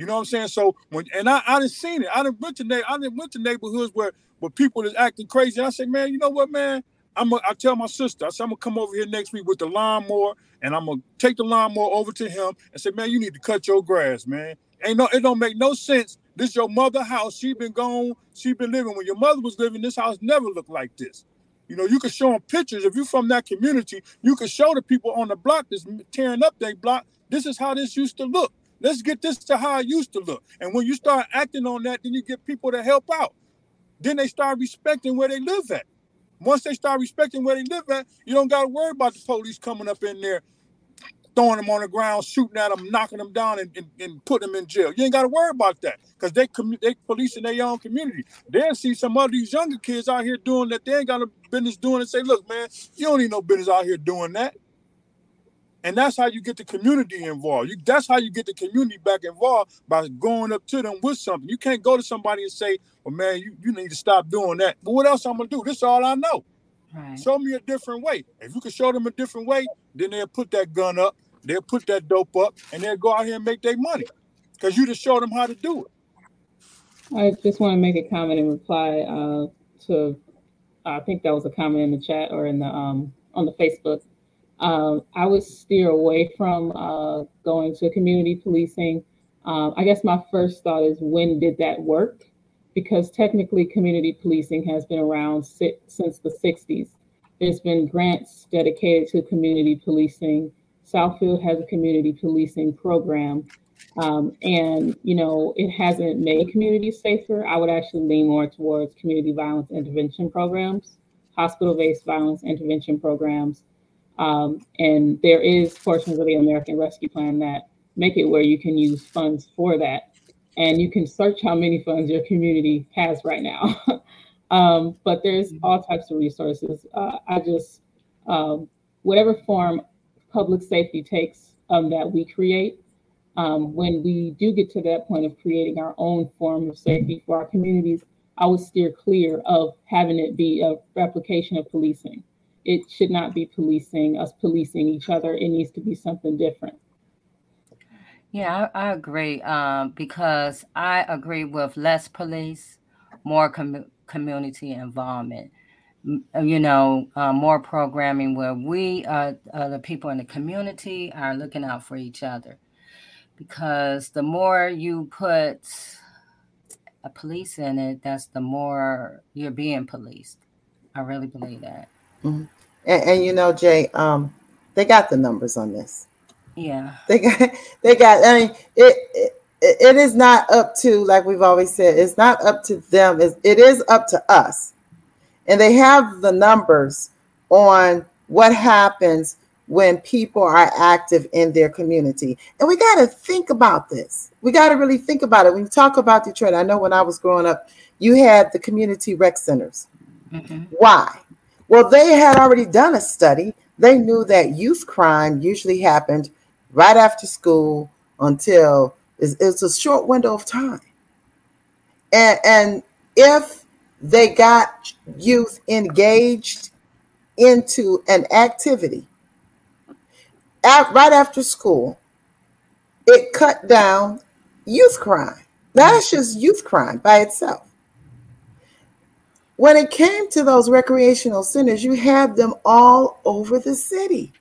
S6: You know what I'm saying? So when and I, I didn't seen it. I didn't went to I didn't went to neighborhoods where where people is acting crazy. I said, man, you know what, man? I'm a, I tell my sister, I said, I'm gonna come over here next week with the lawnmower, and I'm gonna take the lawnmower over to him and say, man, you need to cut your grass, man. Ain't no, it don't make no sense. This your mother house. She been gone. She been living. When your mother was living, this house never looked like this. You know, you can show them pictures. If you're from that community, you can show the people on the block that's tearing up their block. This is how this used to look. Let's get this to how it used to look. And when you start acting on that, then you get people to help out. Then they start respecting where they live at. Once they start respecting where they live at, you don't got to worry about the police coming up in there, throwing them on the ground, shooting at them, knocking them down, and, and, and putting them in jail. You ain't got to worry about that because they they police in their own community. They'll see some of these younger kids out here doing that they ain't got no business doing and say, look, man, you don't need no business out here doing that. And that's how you get the community involved. You, that's how you get the community back involved by going up to them with something. You can't go to somebody and say, well, man, you, you need to stop doing that. But what else I'm gonna do? This is all I know. Right. Show me a different way. If you can show them a different way, then they'll put that gun up, they'll put that dope up, and they'll go out here and make their money. Because you just showed them how to do it.
S3: I just want to make a comment in reply uh, to I think that was a comment in the chat or in the um, on the Facebook um, I would steer away from uh, going to community policing. Um, I guess my first thought is when did that work? Because technically, community policing has been around si- since the 60s. There's been grants dedicated to community policing Southfield has a community policing program. Um, and, you know, it hasn't made communities safer. I would actually lean more towards community violence intervention programs, hospital based violence intervention programs. Um, and there is portions of the American Rescue Plan that make it where you can use funds for that. And you can search how many funds your community has right now. um, but there's all types of resources. Uh, I just, um, whatever form public safety takes um, that we create, um, when we do get to that point of creating our own form of safety for our communities, I would steer clear of having it be a replication of policing. It should not be policing us policing each other. It needs to be something different.
S1: Yeah, I, I agree. Um, because I agree with less police, more com- community involvement. You know, uh, more programming where we, uh, uh, the people in the community, are looking out for each other. Because the more you put a police in it, that's the more you're being policed. I really believe that.
S2: Mm-hmm. And, and, you know, Jay, um, they got the numbers on this.
S1: Yeah,
S2: they got they got. I mean, it, it it is not up to like we've always said. It's not up to them. It's, it is up to us, and they have the numbers on what happens when people are active in their community. And we got to think about this. We got to really think about it. When you talk about Detroit, I know when I was growing up, you had the community rec centers. Mm-hmm. Why? Well, they had already done a study. They knew that youth crime usually happened right after school until it's, it's a short window of time. And, and if they got youth engaged into an activity at, right after school, it cut down youth crime. That's just youth crime by itself. When it came to those recreational centers, you had them all over the city.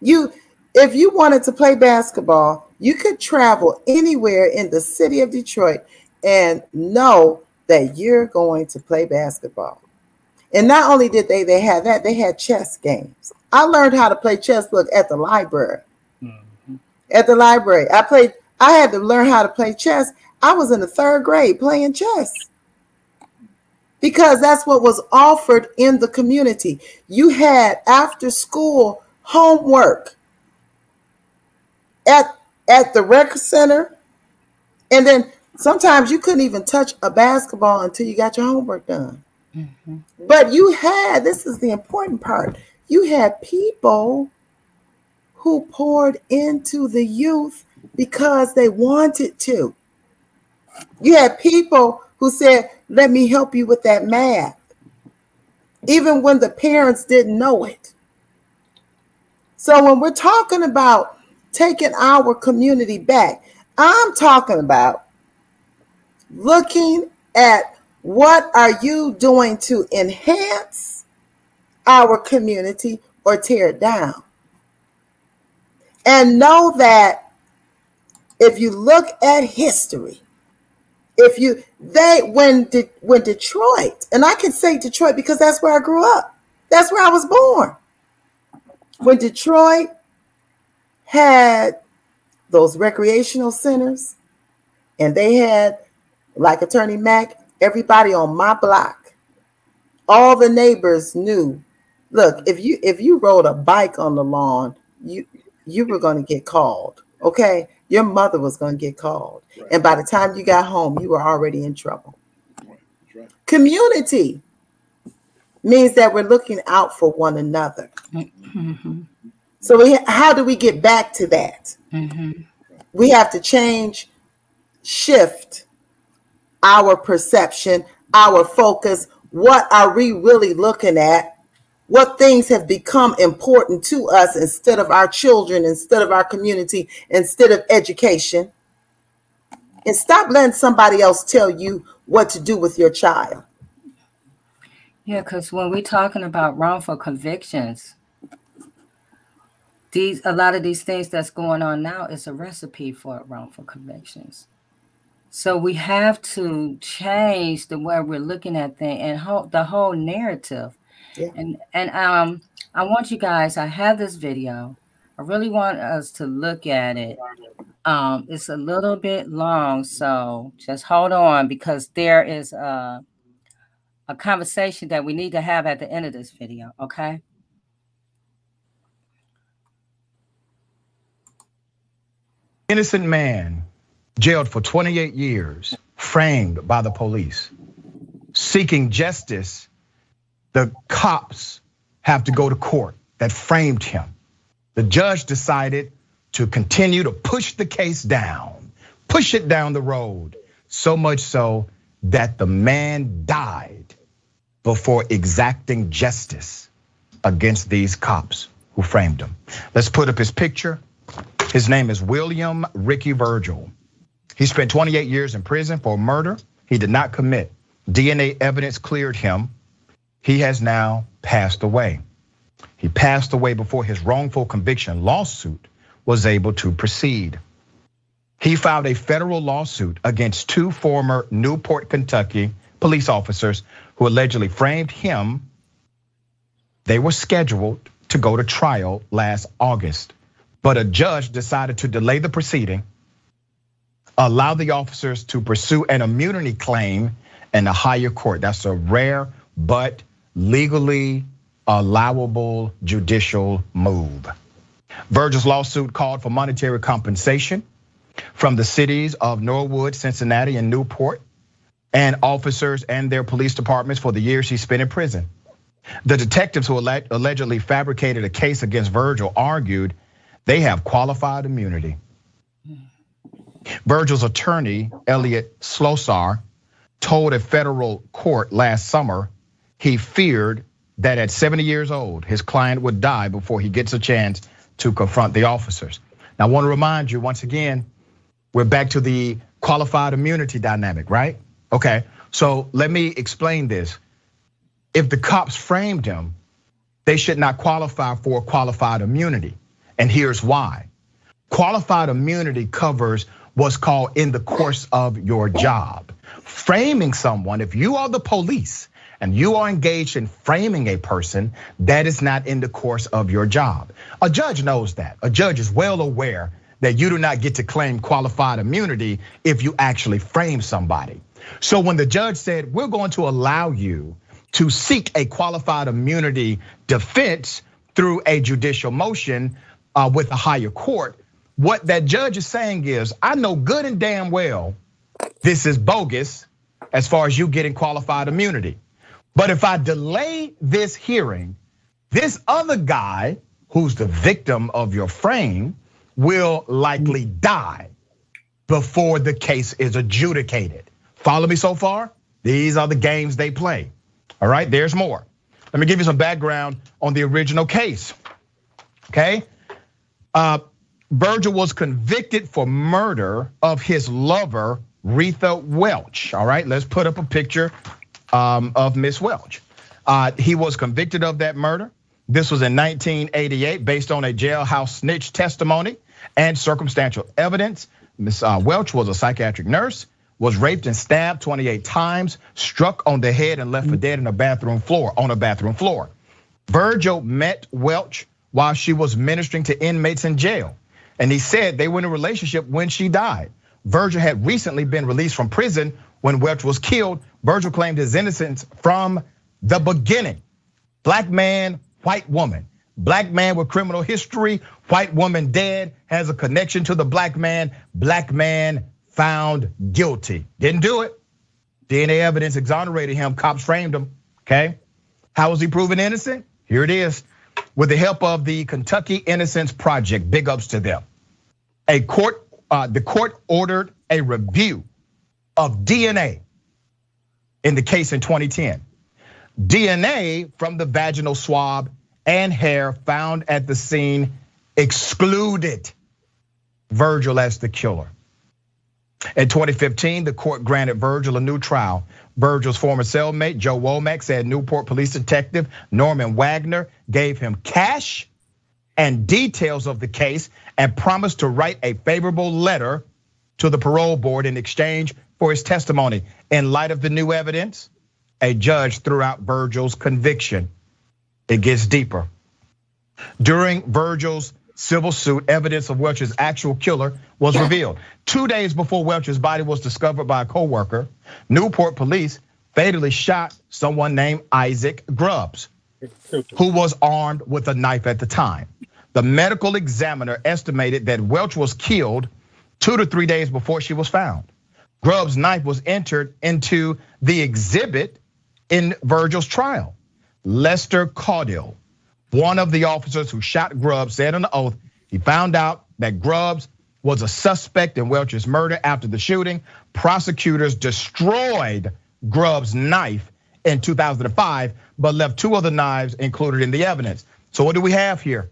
S2: You if you wanted to play basketball, you could travel anywhere in the city of Detroit and know that you're going to play basketball. And not only did they they had that, they had chess games. I learned how to play chess look at the library. Mm-hmm. At the library. I played I had to learn how to play chess. I was in the 3rd grade playing chess. Because that's what was offered in the community. You had after school homework at at the rec center, and then sometimes you couldn't even touch a basketball until you got your homework done. Mm-hmm. But you had this is the important part. You had people who poured into the youth because they wanted to. You had people who said, Let me help you with that math, even when the parents didn't know it. So, when we're talking about taking our community back. I'm talking about looking at what are you doing to enhance our community or tear it down. And know that if you look at history, if you they when De, when Detroit, and I can say Detroit because that's where I grew up. That's where I was born. When Detroit had those recreational centers, and they had, like Attorney Mack, everybody on my block. All the neighbors knew. Look, if you if you rode a bike on the lawn, you you were going to get called. Okay, your mother was going to get called, right. and by the time you got home, you were already in trouble. Right. Community means that we're looking out for one another. Mm-hmm. So we, how do we get back to that? Mm-hmm. We have to change, shift our perception, our focus. What are we really looking at? What things have become important to us instead of our children, instead of our community, instead of education? And stop letting somebody else tell you what to do with your child.
S1: Yeah, because when we're talking about wrongful convictions, these a lot of these things that's going on now is a recipe for wrongful convictions. So we have to change the way we're looking at things and the whole narrative. Yeah. And and um, I want you guys. I have this video. I really want us to look at it. Um, it's a little bit long, so just hold on because there is a, a conversation that we need to have at the end of this video, okay?
S7: Innocent man jailed for 28 years, framed by the police, seeking justice. The cops have to go to court that framed him. The judge decided to continue to push the case down, push it down the road, so much so that the man died before exacting justice against these cops who framed him. Let's put up his picture. His name is William Ricky Virgil. He spent 28 years in prison for murder he did not commit. DNA evidence cleared him. He has now passed away. He passed away before his wrongful conviction lawsuit was able to proceed. He filed a federal lawsuit against two former Newport, Kentucky police officers who allegedly framed him. They were scheduled to go to trial last August, but a judge decided to delay the proceeding allow the officers to pursue an immunity claim in a higher court. That's a rare but legally allowable judicial move. Virgil's lawsuit called for monetary compensation from the cities of Norwood, Cincinnati, and Newport, and officers and their police departments for the years he spent in prison. The detectives who allegedly fabricated a case against Virgil argued they have qualified immunity. Virgil's attorney, Elliot Slosar, told a federal court last summer he feared that at 70 years old, his client would die before he gets a chance to confront the officers. Now, I want to remind you once again, we're back to the qualified immunity dynamic, right? Okay, so let me explain this. If the cops framed him, they should not qualify for qualified immunity. And here's why. Qualified immunity covers what's called in the course of your job. Framing someone, if you are the police and you are engaged in framing a person, that is not in the course of your job. A judge knows that. A judge is well aware that you do not get to claim qualified immunity if you actually frame somebody. So when the judge said, we're going to allow you to seek a qualified immunity defense through a judicial motion uh, with a higher court, what that judge is saying is, I know good and damn well this is bogus as far as you getting qualified immunity. But if I delay this hearing, this other guy who's the victim of your frame will likely die before the case is adjudicated. Follow me so far? These are the games they play. All right, there's more. Let me give you some background on the original case. Okay? Uh, Virgil was convicted for murder of his lover, Retha Welch. All right, let's put up a picture um, of Miss Welch. Uh, he was convicted of that murder. This was in 1988 based on a jailhouse snitch testimony and circumstantial evidence. Miss uh, Welch was a psychiatric nurse, was raped and stabbed 28 times, struck on the head and left for dead in a bathroom floor, on a bathroom floor. Virgil met Welch while she was ministering to inmates in jail. And he said they were in a relationship when she died. Virgil had recently been released from prison when Welch was killed. Virgil claimed his innocence from the beginning. Black man, white woman. Black man with criminal history, white woman dead, has a connection to the black man. Black man found guilty. Didn't do it. DNA evidence exonerated him. Cops framed him. Okay. How was he proven innocent? Here it is. With the help of the Kentucky Innocence Project, big ups to them a court, uh, the court ordered a review of DNA in the case in 2010. DNA from the vaginal swab and hair found at the scene excluded Virgil as the killer. In 2015, the court granted Virgil a new trial. Virgil's former cellmate, Joe Womack, said Newport police detective Norman Wagner gave him cash and details of the case and promised to write a favorable letter to the parole board in exchange for his testimony. In light of the new evidence, a judge threw out Virgil's conviction. It gets deeper. During Virgil's civil suit, evidence of Welch's actual killer was revealed. Two days before Welch's body was discovered by a coworker, Newport police fatally shot someone named Isaac Grubbs, who was armed with a knife at the time. The medical examiner estimated that Welch was killed two to three days before she was found. Grubbs' knife was entered into the exhibit in Virgil's trial. Lester Caudill, one of the officers who shot Grubbs, said on the oath he found out that Grubbs was a suspect in Welch's murder after the shooting. Prosecutors destroyed Grubbs' knife in 2005, but left two other knives included in the evidence. So, what do we have here?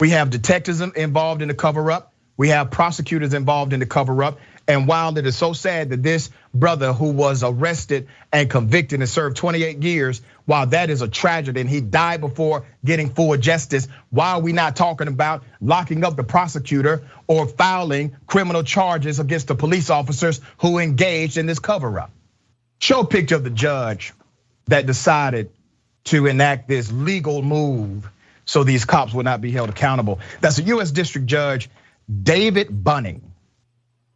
S7: We have detectives involved in the cover up. We have prosecutors involved in the cover up. And while it is so sad that this brother who was arrested and convicted and served 28 years, while that is a tragedy and he died before getting full justice, why are we not talking about locking up the prosecutor or filing criminal charges against the police officers who engaged in this cover up? Show a picture of the judge that decided to enact this legal move so these cops will not be held accountable. That's a US District Judge David Bunning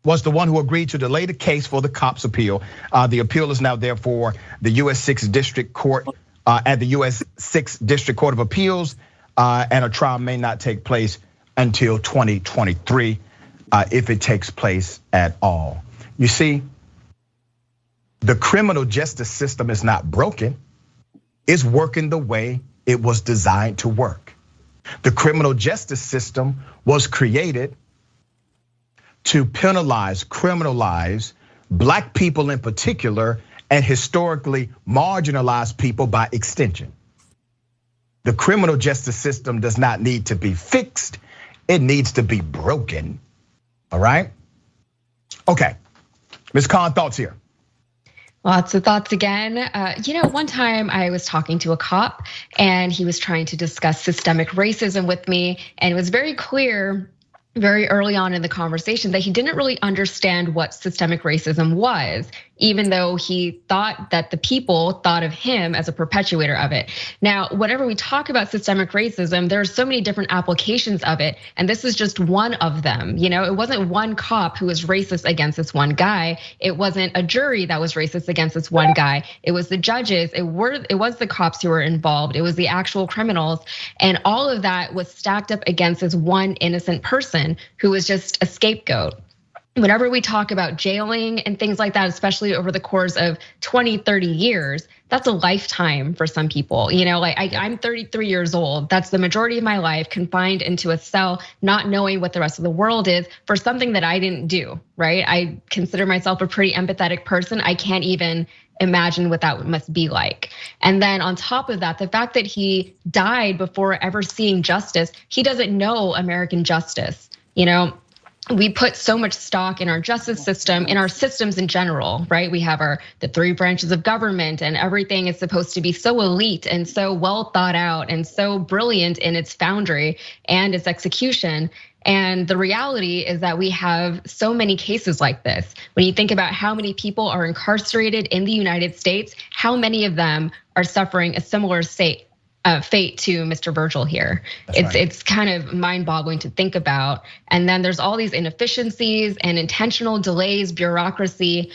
S7: was the one who agreed to delay the case for the cops appeal. Uh, the appeal is now therefore the U.S. 6th District Court uh, at the U.S. 6th District Court of Appeals, uh, and a trial may not take place until 2023 if it takes place at all. You see, the criminal justice system is not broken, it's working the way it was designed to work. The criminal justice system was created to penalize, criminalize black people in particular, and historically marginalized people by extension. The criminal justice system does not need to be fixed, it needs to be broken. All right? Okay, Ms. Khan, thoughts here.
S8: Lots of thoughts again. Uh, you know, one time I was talking to a cop and he was trying to discuss systemic racism with me, and it was very clear very early on in the conversation that he didn't really understand what systemic racism was even though he thought that the people thought of him as a perpetuator of it. Now, whenever we talk about systemic racism, there are so many different applications of it, and this is just one of them. You know, it wasn't one cop who was racist against this one guy. It wasn't a jury that was racist against this one guy. It was the judges. It were it was the cops who were involved. It was the actual criminals, and all of that was stacked up against this one innocent person who was just a scapegoat whenever we talk about jailing and things like that, especially over the course of 20, 30 years, that's a lifetime for some people. You know, like I, am 33 years old. That's the majority of my life confined into a cell, not knowing what the rest of the world is for something that I didn't do, right? I consider myself a pretty empathetic person. I can't even imagine what that must be like. And then on top of that, the fact that he died before ever seeing justice, he doesn't know American justice. You know, we put so much stock in our justice system in our systems in general right? We have our the three branches of government and everything is supposed to be so elite and so well thought out and so brilliant in its foundry and its execution. And the reality is that we have so many cases like this. When you think about how many people are incarcerated in the United States, how many of them are suffering a similar state, uh, fate to Mr. Virgil here. That's it's right. it's kind of mind-boggling to think about. And then there's all these inefficiencies and intentional delays, bureaucracy.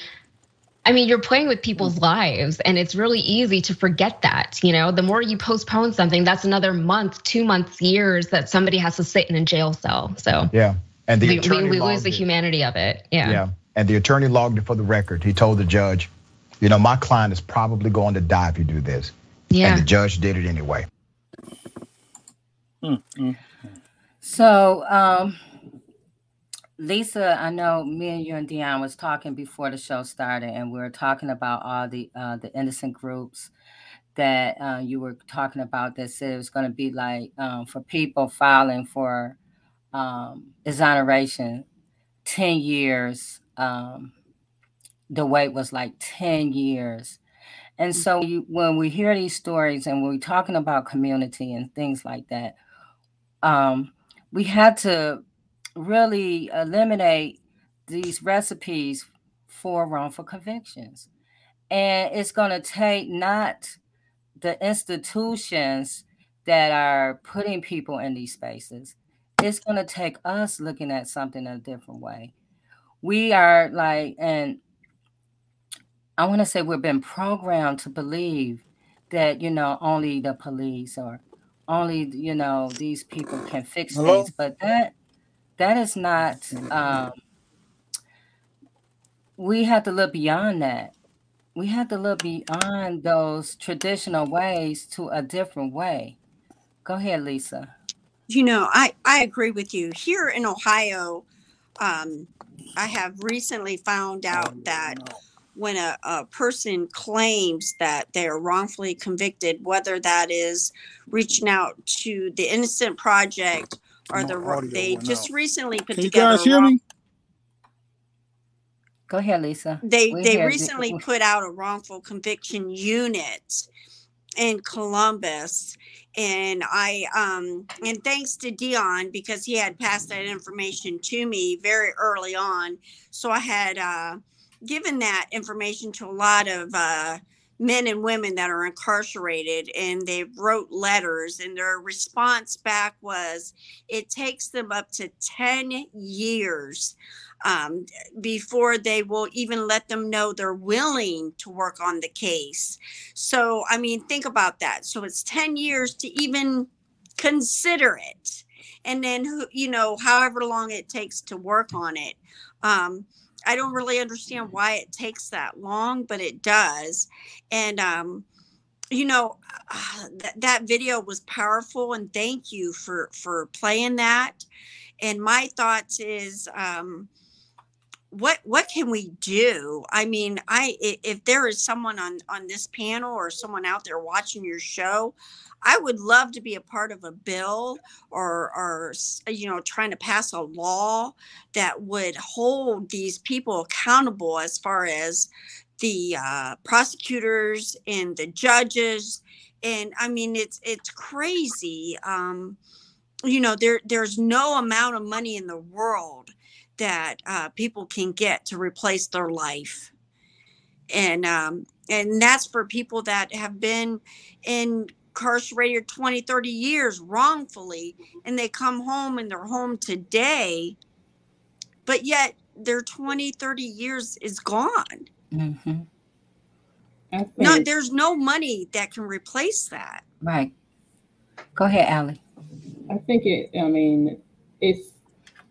S8: I mean, you're playing with people's lives, and it's really easy to forget that. You know, the more you postpone something, that's another month, two months, years that somebody has to sit in a jail cell. So
S7: yeah, and the
S8: we, attorney we, we lose the humanity of it. Yeah.
S7: Yeah, and the attorney logged it for the record. He told the judge, you know, my client is probably going to die if you do this. Yeah. And the judge did it anyway.
S1: So, um, Lisa, I know me and you and Dion was talking before the show started, and we were talking about all the uh, the innocent groups that uh, you were talking about that said it was going to be like um, for people filing for um, exoneration, ten years. Um, the wait was like ten years and mm. so you, when we hear these stories and we're talking about community and things like that, um, we had to really eliminate these recipes for wrongful convictions. And it's going to take not the institutions that are putting people in these spaces. it's going to take us looking at something in a different way. We are like, and I want to say we've been programmed to believe that, you know, only the police or only, you know, these people can fix
S6: Hello?
S1: things, but that that is not um we have to look beyond that. We have to look beyond those traditional ways to a different way. Go ahead, Lisa.
S5: You know, I, I agree with you. Here in Ohio, um, I have recently found out that when a, a person claims that they're wrongfully convicted, whether that is reaching out to the Innocent Project or
S6: My
S5: the wro- they just
S6: out.
S5: recently put
S6: Can you
S5: together
S6: guys
S5: a
S6: hear
S5: wrong-
S6: me?
S1: Go ahead, Lisa.
S5: they
S1: We
S5: they
S1: hear you.
S5: recently put out a wrongful conviction unit in Columbus and I um and thanks to Dion because he had passed that information to me very early on so I had uh given that information to a lot of uh men and women that are incarcerated and they wrote letters and their response back was it takes them up to 10 years um, before they will even let them know they're willing to work on the case. So, I mean, think about that. So it's 10 years to even consider it. And then, you know, however long it takes to work on it. Um, I don't really understand why it takes that long, but it does. And, um, you know, uh, that that video was powerful, and thank you for for playing that. And my thoughts is, um, what what can we do? I mean i if there is someone on on this panel or someone out there watching your show i would love to be a part of a bill or or you know trying to pass a law that would hold these people accountable as far as the uh, prosecutors and the judges. And i mean it's it's crazy um you know there there's no amount of money in the world that uh, people can get to replace their life and um, and that's for people that have been incarcerated 20 30 years wrongfully and they come home and they're home today but yet their 20 30 years is gone
S1: hmm
S5: no there's no money that can replace that
S1: Right. Go ahead, Allie.
S3: I think it. I mean, it's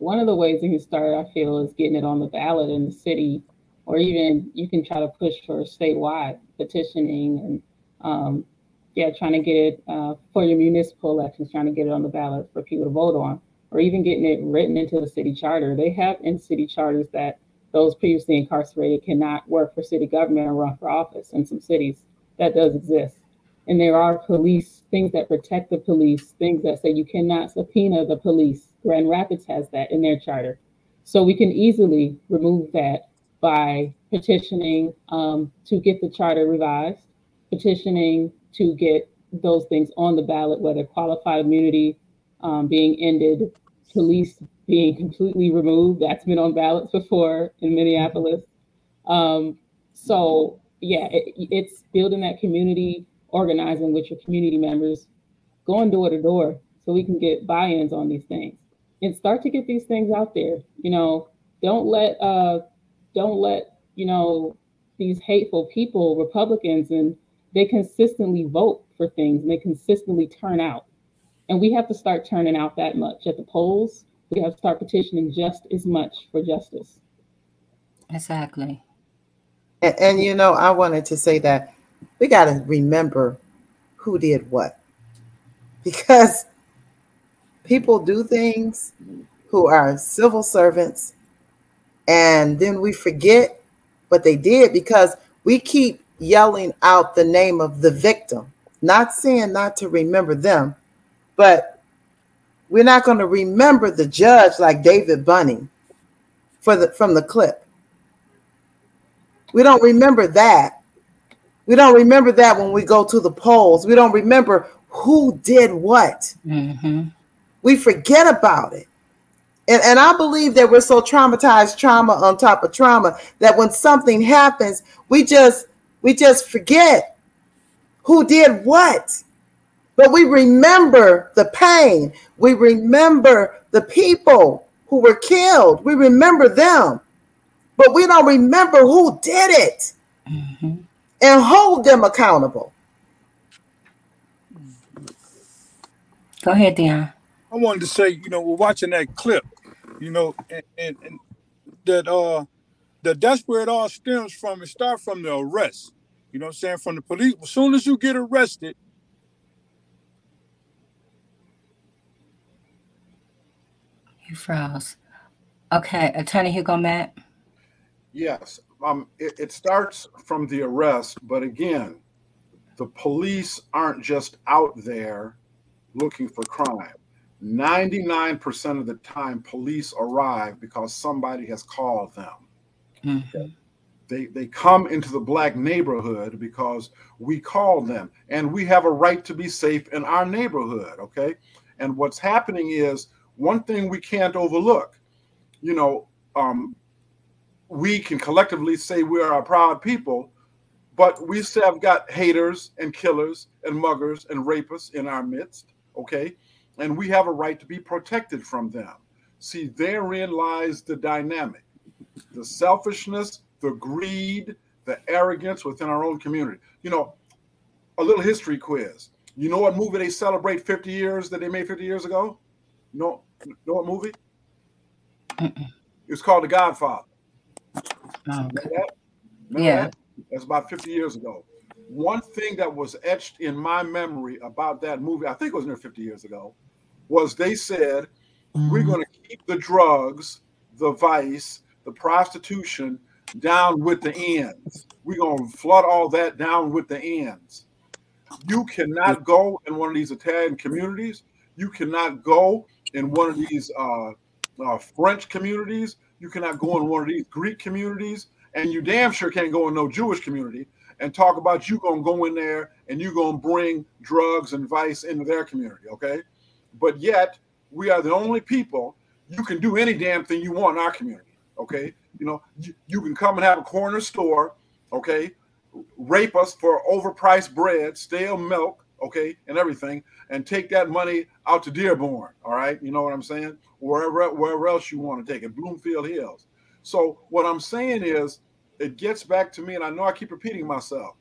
S3: one of the ways you can start. I feel is getting it on the ballot in the city, or even you can try to push for statewide petitioning and um, yeah, trying to get it uh, for your municipal elections, trying to get it on the ballot for people to vote on, or even getting it written into the city charter. They have in city charters that those previously incarcerated cannot work for city government or run for office in some cities. That does exist. And there are police things that protect the police, things that say you cannot subpoena the police. Grand Rapids has that in their charter. So we can easily remove that by petitioning um, to get the charter revised, petitioning to get those things on the ballot, whether qualified immunity um, being ended, police being completely removed. That's been on ballots before in Minneapolis. Um, so yeah, it, it's building that community, organizing with your community members, going door to door so we can get buy-ins on these things and start to get these things out there. You know, don't let uh don't let, you know, these hateful people, Republicans, and they consistently vote for things and they consistently turn out. And we have to start turning out that much at the polls. We have to start petitioning just as much for justice.
S1: Exactly.
S2: And, and you know, I wanted to say that we got to remember who did what. Because people do things who are civil servants and then we forget what they did because we keep yelling out the name of the victim, not saying not to remember them, but we're not going to remember the judge like David Bunning for the from the clip. We don't remember that. We don't remember that when we go to the polls. We don't remember who did what.
S1: hmm
S2: We forget about it. And, and I believe that we're so traumatized, trauma on top of trauma, that when something happens, we just we just forget who did what. But we remember the pain. We remember the people who were killed. We remember them. But we don't remember who did it mm-hmm. and hold them accountable.
S1: Go ahead, Dion.
S6: I wanted to say, you know, we're watching that clip, you know, and, and, and that uh that that's where it all stems from. It starts from the arrest. You know what I'm saying? From the police. As soon as you get arrested,
S1: you froze. Okay, Attorney Hugo Mack.
S4: Yes, um, it, it starts from the arrest, but again, the police aren't just out there looking for crime. 99% of the time, police arrive because somebody has called them. Mm-hmm. They, they come into the black neighborhood because we called them and we have a right to be safe in our neighborhood. Okay. And what's happening is one thing we can't overlook. You know, um, we can collectively say we are a proud people, but we still have got haters and killers and muggers and rapists in our midst. Okay and we have a right to be protected from them. See, therein lies the dynamic the selfishness, the greed, the arrogance within our own community. You know, a little history quiz. You know what movie they celebrate 50 years that they made 50 years ago? No, know what movie? Mm-mm. It's called The Godfather.
S1: Oh, that? yeah.
S4: That? That's about 50 years ago. One thing that was etched in my memory about that movie, I think it was near 50 years ago, was they said mm-hmm. we're going to keep the drugs, the vice, the prostitution down with the ends. We're going to flood all that down with the ends. You cannot go in one of these Italian communities. You cannot go in one of these uh, uh, French communities. You cannot go in one of these Greek communities. And you damn sure can't go in no Jewish community and talk about you going to go in there and you going to bring drugs and vice into their community. Okay but yet we are the only people you can do any damn thing you want in our community. Okay, you know you, you can come and have a corner store. Okay, rape us for overpriced bread, stale milk. Okay, and everything, and take that money out to Dearborn. All right, you know what I'm saying? Wherever wherever else you want to take it, Bloomfield Hills. So what I'm saying is, it gets back to me, and I know I keep repeating myself.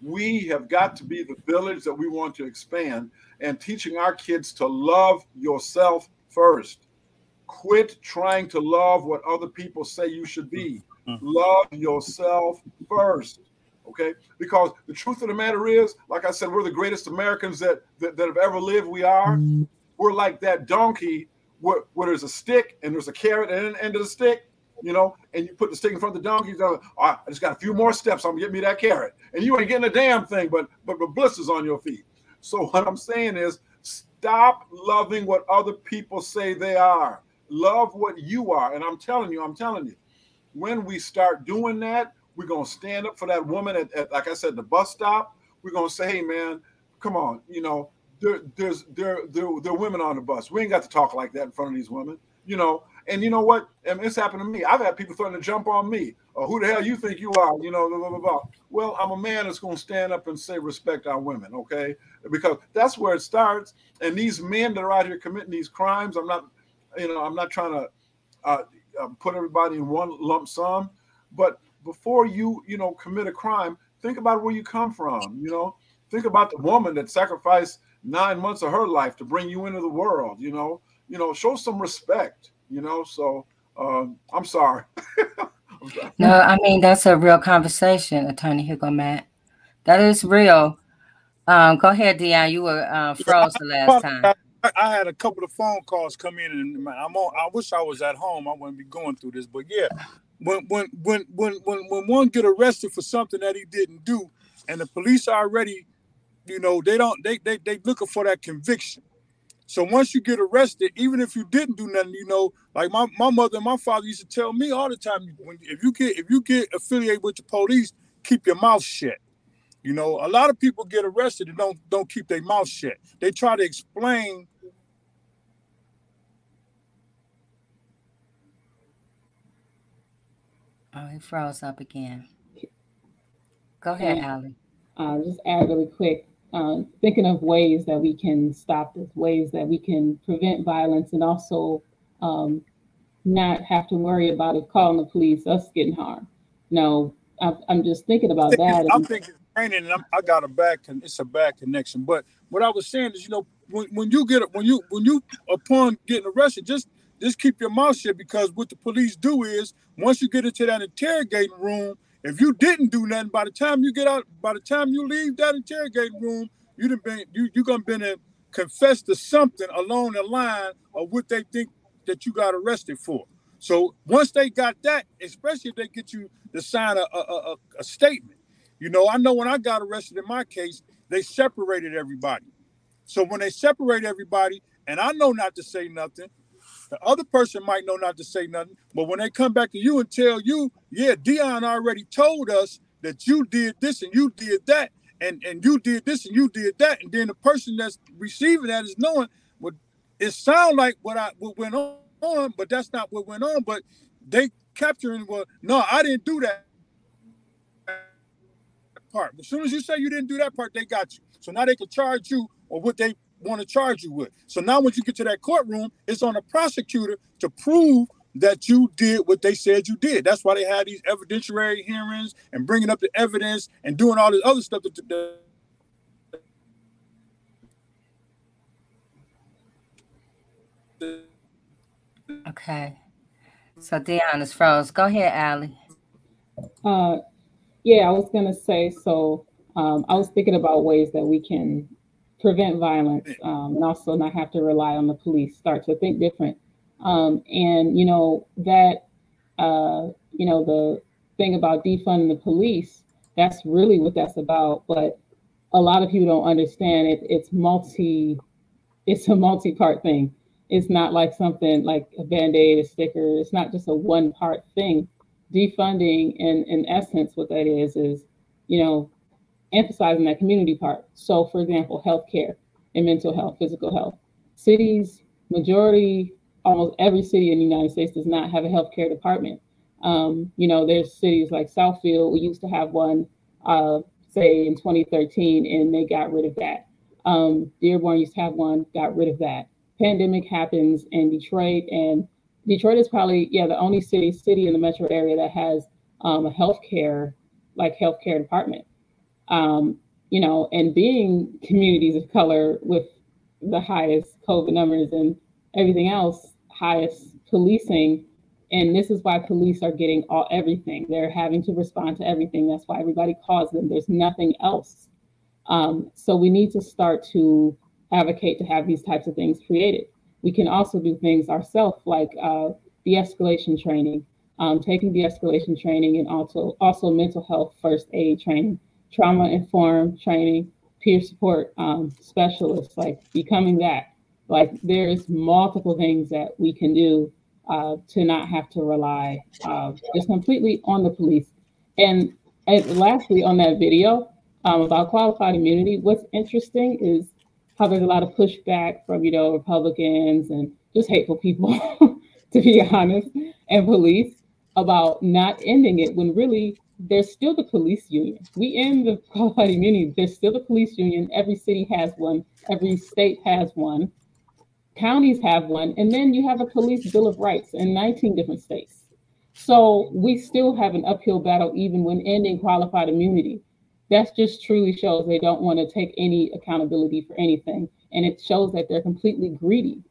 S4: We have got to be the village that we want to expand and teaching our kids to love yourself first. Quit trying to love what other people say you should be. Mm-hmm. Love yourself first. Okay? Because the truth of the matter is, like I said, we're the greatest Americans that, that, that have ever lived. We are. Mm-hmm. We're like that donkey where, where there's a stick and there's a carrot at the end of the stick you know, and you put the stick in front of the donkey. you oh, I just got a few more steps. I'm gonna get me that carrot, and you ain't getting a damn thing, but but, but blisters on your feet. So what I'm saying is stop loving what other people say they are. Love what you are. And I'm telling you, I'm telling you, when we start doing that, we're gonna stand up for that woman at, at like I said, the bus stop. We're gonna say, hey man, come on, you know, there, there's there, there there are women on the bus. We ain't got to talk like that in front of these women, you know. And you know what? I mean, it's happened to me. I've had people threatening to jump on me. Or who the hell you think you are? You know, blah, blah, blah, blah. Well, I'm a man that's going to stand up and say respect our women, okay? Because that's where it starts. And these men that are out here committing these crimes, I'm not, you know, I'm not trying to uh, uh, put everybody in one lump sum, but before you, you know, commit a crime, think about where you come from. You know, think about the woman that sacrificed nine months of her life to bring you into the world. You know, you know, show some respect you know. So um, I'm sorry.
S1: no, I mean that's a real conversation, Attorney Hugo Mack. That is real. Um, go ahead, Dion. You were uh, froze the last time.
S6: I, I, had a couple of phone calls come in, and I'm on. I wish I was at home. I wouldn't be going through this, but yeah, when when when when when when one get arrested for something that he didn't do, and the police already, you know, they don't they they they looking for that conviction. So once you get arrested, even if you didn't do nothing, you know, like my, my mother and my father used to tell me all the time, when if you get if you get affiliated with the police, keep your mouth shut. You know, a lot of people get arrested and don't don't keep their mouth shut. They try to explain.
S1: Oh, he froze up again. Go ahead,
S3: yeah. Allie. Uh, just add really quick uh, thinking of ways that we can stop this, ways that we can prevent violence, and also um, not have to worry about it calling the police, us getting harmed. No, I'm just thinking about that.
S6: I'm thinking training, and I'm, i got a bad. Con- it's a bad connection. But what I was saying is, you know, when, when you get when you when you upon getting arrested, just just keep your mouth shut because what the police do is once you get into that interrogating room, if you didn't do nothing, by the time you get out, by the time you leave that interrogating room, you'd have been you you gonna been a, confess to something along the line of what they think that you got arrested for. So once they got that, especially if they get you to sign a, a, a, a statement, you know, I know when I got arrested in my case, they separated everybody. So when they separate everybody, and I know not to say nothing, the other person might know not to say nothing, but when they come back to you and tell you, yeah, Dion already told us that you did this and you did that, and, and you did this and you did that, and then the person that's receiving that is knowing what it sounds like what I what went on, but that's not what went on. But they capturing well, no, I didn't do that part. As soon as you say you didn't do that part, they got you. So now they can charge you or what they want to charge you with. So now when you get to that courtroom, it's on the prosecutor to prove that you did what they said you did. That's why they had these evidentiary hearings and bringing up the evidence and doing all this other stuff. That,
S1: okay. So Dion is froze. Go ahead, Allie.
S3: Uh, yeah, I was gonna say. So um, I was thinking about ways that we can prevent violence um, and also not have to rely on the police. Start to think different. Um, and you know that uh, you know the thing about defunding the police. That's really what that's about. But a lot of people don't understand it. It's multi. It's a multi-part thing. It's not like something like a band-aid, a sticker. It's not just a one-part thing defunding and in essence what that is is you know emphasizing that community part. So for example healthcare and mental health physical health. Cities majority almost every city in the united states does not have a healthcare department. Um, you know there's cities like southfield. We used to have one uh, say in 2013 and they got rid of that. Um, dearborn used to have one got rid of that. Pandemic happens in detroit and Detroit is probably yeah the only city city in the metro area that has um, a healthcare like healthcare department. Um, you know, and being communities of color with the highest COVID numbers and everything else, highest policing, and this is why police are getting all everything. They're having to respond to everything. That's why everybody calls them. There's nothing else. Um, so we need to start to advocate to have these types of things created. We can also do things ourselves, like uh, de-escalation training, um, taking de-escalation training, and also also mental health first aid training, trauma informed training, peer support um, specialists, like becoming that. Like there's multiple things that we can do uh, to not have to rely uh, just completely on the police. And, and lastly, on that video um, about qualified immunity, what's interesting is how there's a lot of pushback from, you know, Republicans and just hateful people, to be honest, and police about not ending it when really there's still the police union. We end the qualified immunity, there's still the police union. Every city has one, every state has one, counties have one, and then you have a police bill of rights in 19 different states. So we still have an uphill battle even when ending qualified immunity. That just truly shows they don't want to take any accountability for anything. And it shows that they're completely greedy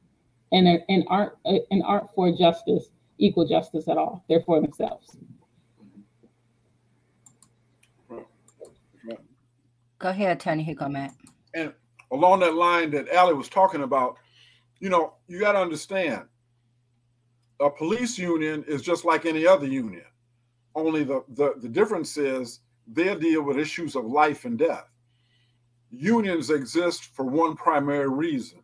S3: and and aren't uh, and aren't for justice equal justice at all. They're for themselves
S1: go ahead attorney Hugo Mack.
S4: and along that line that Allie was talking about you know you got to understand a police union is just like any other union only the, the the difference is they deal with issues of life and death. Unions exist for one primary reason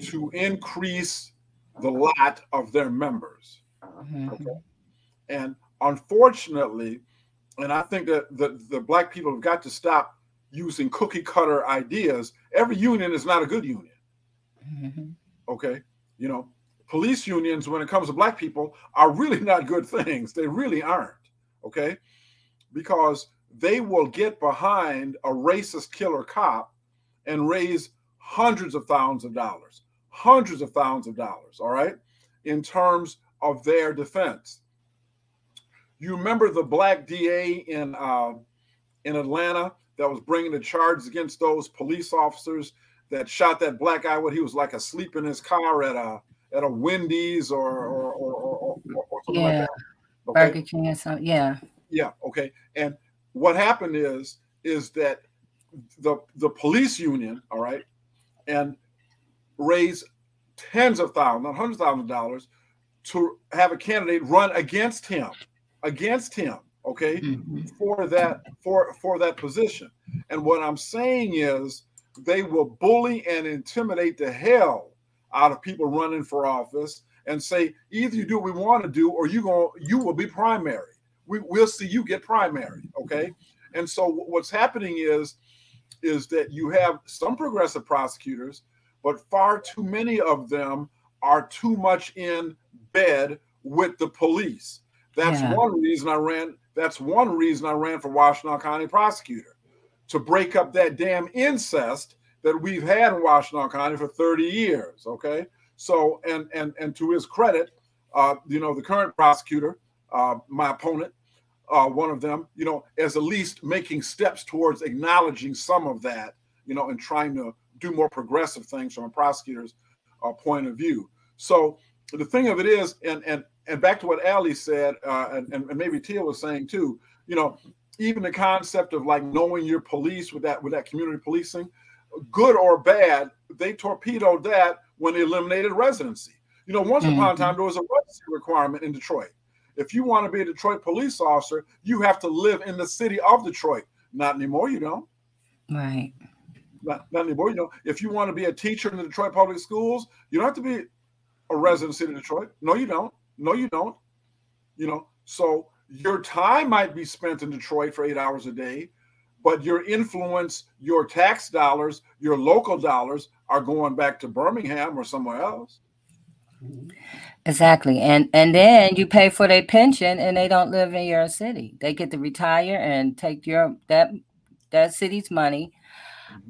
S4: to increase the lot of their members. Mm-hmm. Okay? And unfortunately, and I think that the, the black people have got to stop using cookie cutter ideas. Every union is not a good union. Mm-hmm. Okay. You know, police unions, when it comes to black people, are really not good things. They really aren't. Okay because they will get behind a racist killer cop and raise hundreds of thousands of dollars, hundreds of thousands of dollars, all right, in terms of their defense. You remember the black DA in uh, in Atlanta that was bringing the charges against those police officers that shot that black guy when he was like asleep in his car at a at a Wendy's or or or, or, or something
S1: Yeah.
S4: like that.
S1: Burger King or something. Yeah.
S4: Yeah. Okay. And what happened is is that the the police union, all right, and raised tens of thousands, not hundreds of thousands of dollars, to have a candidate run against him, against him. Okay,
S1: Mhm.
S4: for that for for that position. And what I'm saying is they will bully and intimidate the hell out of people running for office and say either you do what we want to do or you going you will be primary. We, we'll see you get primary. Okay. And so what's happening is is that you have some progressive prosecutors, but far too many of them are too much in bed with the police. That's
S1: Yeah.
S4: one reason I ran. That's one reason I ran for Washington County prosecutor to break up that damn incest that we've had in Washington County for 30 years. Okay. So, and and and to his credit, uh, you know, the current prosecutor, uh, my opponent, uh, one of them, you know, is at least making steps towards acknowledging some of that, you know, and trying to do more progressive things from a prosecutor's uh, point of view. So the thing of it is, and and and back to what Allie said, uh, and, and maybe Tia was saying too, you know, even the concept of like knowing your police with that with that community policing, good or bad, they torpedoed that when they eliminated residency. You know, once upon a
S1: Mhm.
S4: time there was a residency requirement in Detroit. If you want to be a Detroit police officer, you have to live in the city of Detroit. Not anymore, you don't.
S1: Right.
S4: Not, not anymore, you know. If you want to be a teacher in the Detroit public schools, you don't have to be a resident of the city of Detroit. No, you don't. No, you don't. You know, so your time might be spent in Detroit for eight hours a day, but your influence, your tax dollars, your local dollars are going back to Birmingham or somewhere else.
S1: Exactly. And and then you pay for their pension and they don't live in your city. They get to retire and take your that that city's money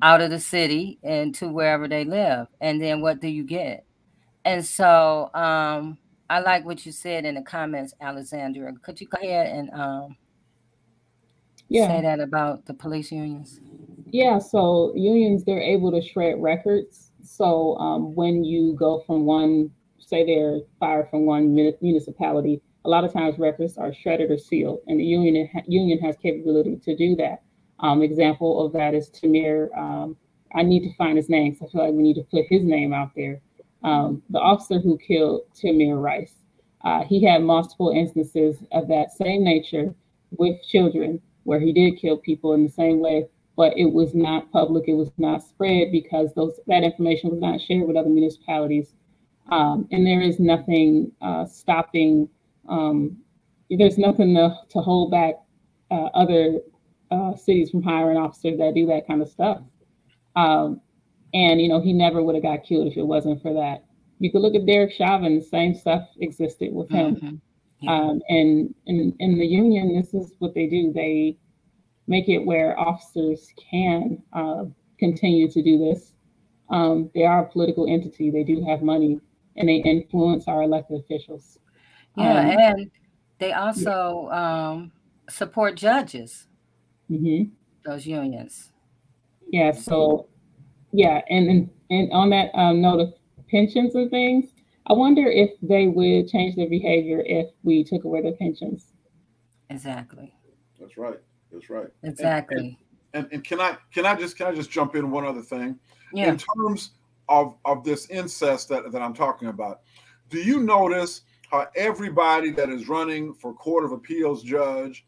S1: out of the city and to wherever they live. And then what do you get? And so um I like what you said in the comments, Alexandra. Could you go ahead and um
S3: Yeah.
S1: say that about the police unions?
S3: Yeah, so unions, they're able to shred records. So um, when you go from one, say they're fired from one municipality, a lot of times records are shredded or sealed, and the union union has capability to do that. Um, example of that is Tamir. Um, I need to find his name, so I feel like we need to put his name out there. Um, the officer who killed Tamir Rice, uh, he had multiple instances of that same nature with children, where he did kill people in the same way but it was not public. It was not spread because those that information was not shared with other municipalities. Um, and there is nothing uh, stopping. Um, there's nothing to, to hold back uh, other uh, cities from hiring officers that do that kind of stuff. Um, and you know, he never would have got killed if it wasn't for that. You could look at Derek Chauvin. The same stuff existed with him.
S1: Mhm. Yeah.
S3: Um, and in, in the union, this is what they do. They make it where officers can uh, continue to do this. Um, they are a political entity. They do have money, and they influence our elected officials.
S1: Yeah,
S3: Um,
S1: and they also um support judges,
S3: mhm.
S1: those unions.
S3: Yeah. So, yeah, and and, and on that um, note of pensions and things, I wonder if they would change their behavior if we took away their pensions.
S1: Exactly.
S4: That's right. That's right.
S1: Exactly.
S4: And and can I can I just can I just jump in one other thing?
S1: Yeah.
S4: in terms of of this incest that, that I'm talking about, do you notice how everybody that is running for Court of Appeals judge,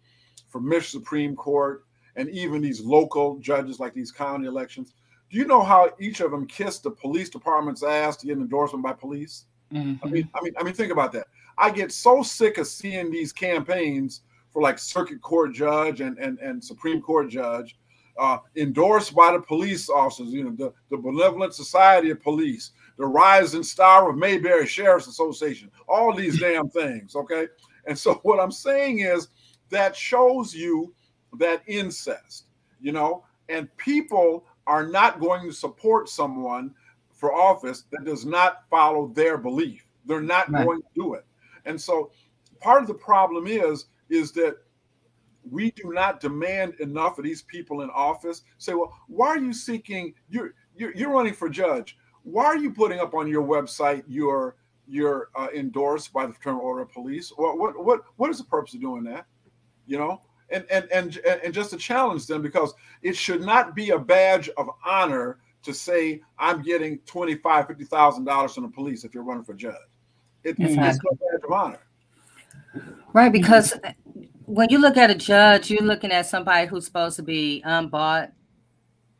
S4: for Michigan Supreme Court, and even these local judges like these county elections, do you know how each of them kissed the police department's ass to get an endorsement by police? I
S1: Mhm.
S4: mean, I mean, I mean, think about that. I get so sick of seeing these campaigns for like circuit court judge and and, and Supreme Court judge uh, endorsed by the police officers. You know, the, the Benevolent Society of Police, the Rising Star of Mayberry Sheriff's Association, all these damn things. Okay, and so what I'm saying is that shows you that incest, you know, and people are not going to support someone for office that does not follow their belief. They're not right. going to do it. And so part of the problem is is that we do not demand enough of these people in office. Say, well, why are you seeking you're you're, you're running for judge? Why are you putting up on your website your you're uh, endorsed by the Fraternal Order of Police? What what what what is the purpose of doing that? You know, and and and and just to challenge them because it should not be a badge of honor to say I'm getting twenty five fifty thousand dollars from the police if you're running for judge. It, exactly. It's no badge of honor.
S1: Right, because when you look at a judge, you're looking at somebody who's supposed to be unbought.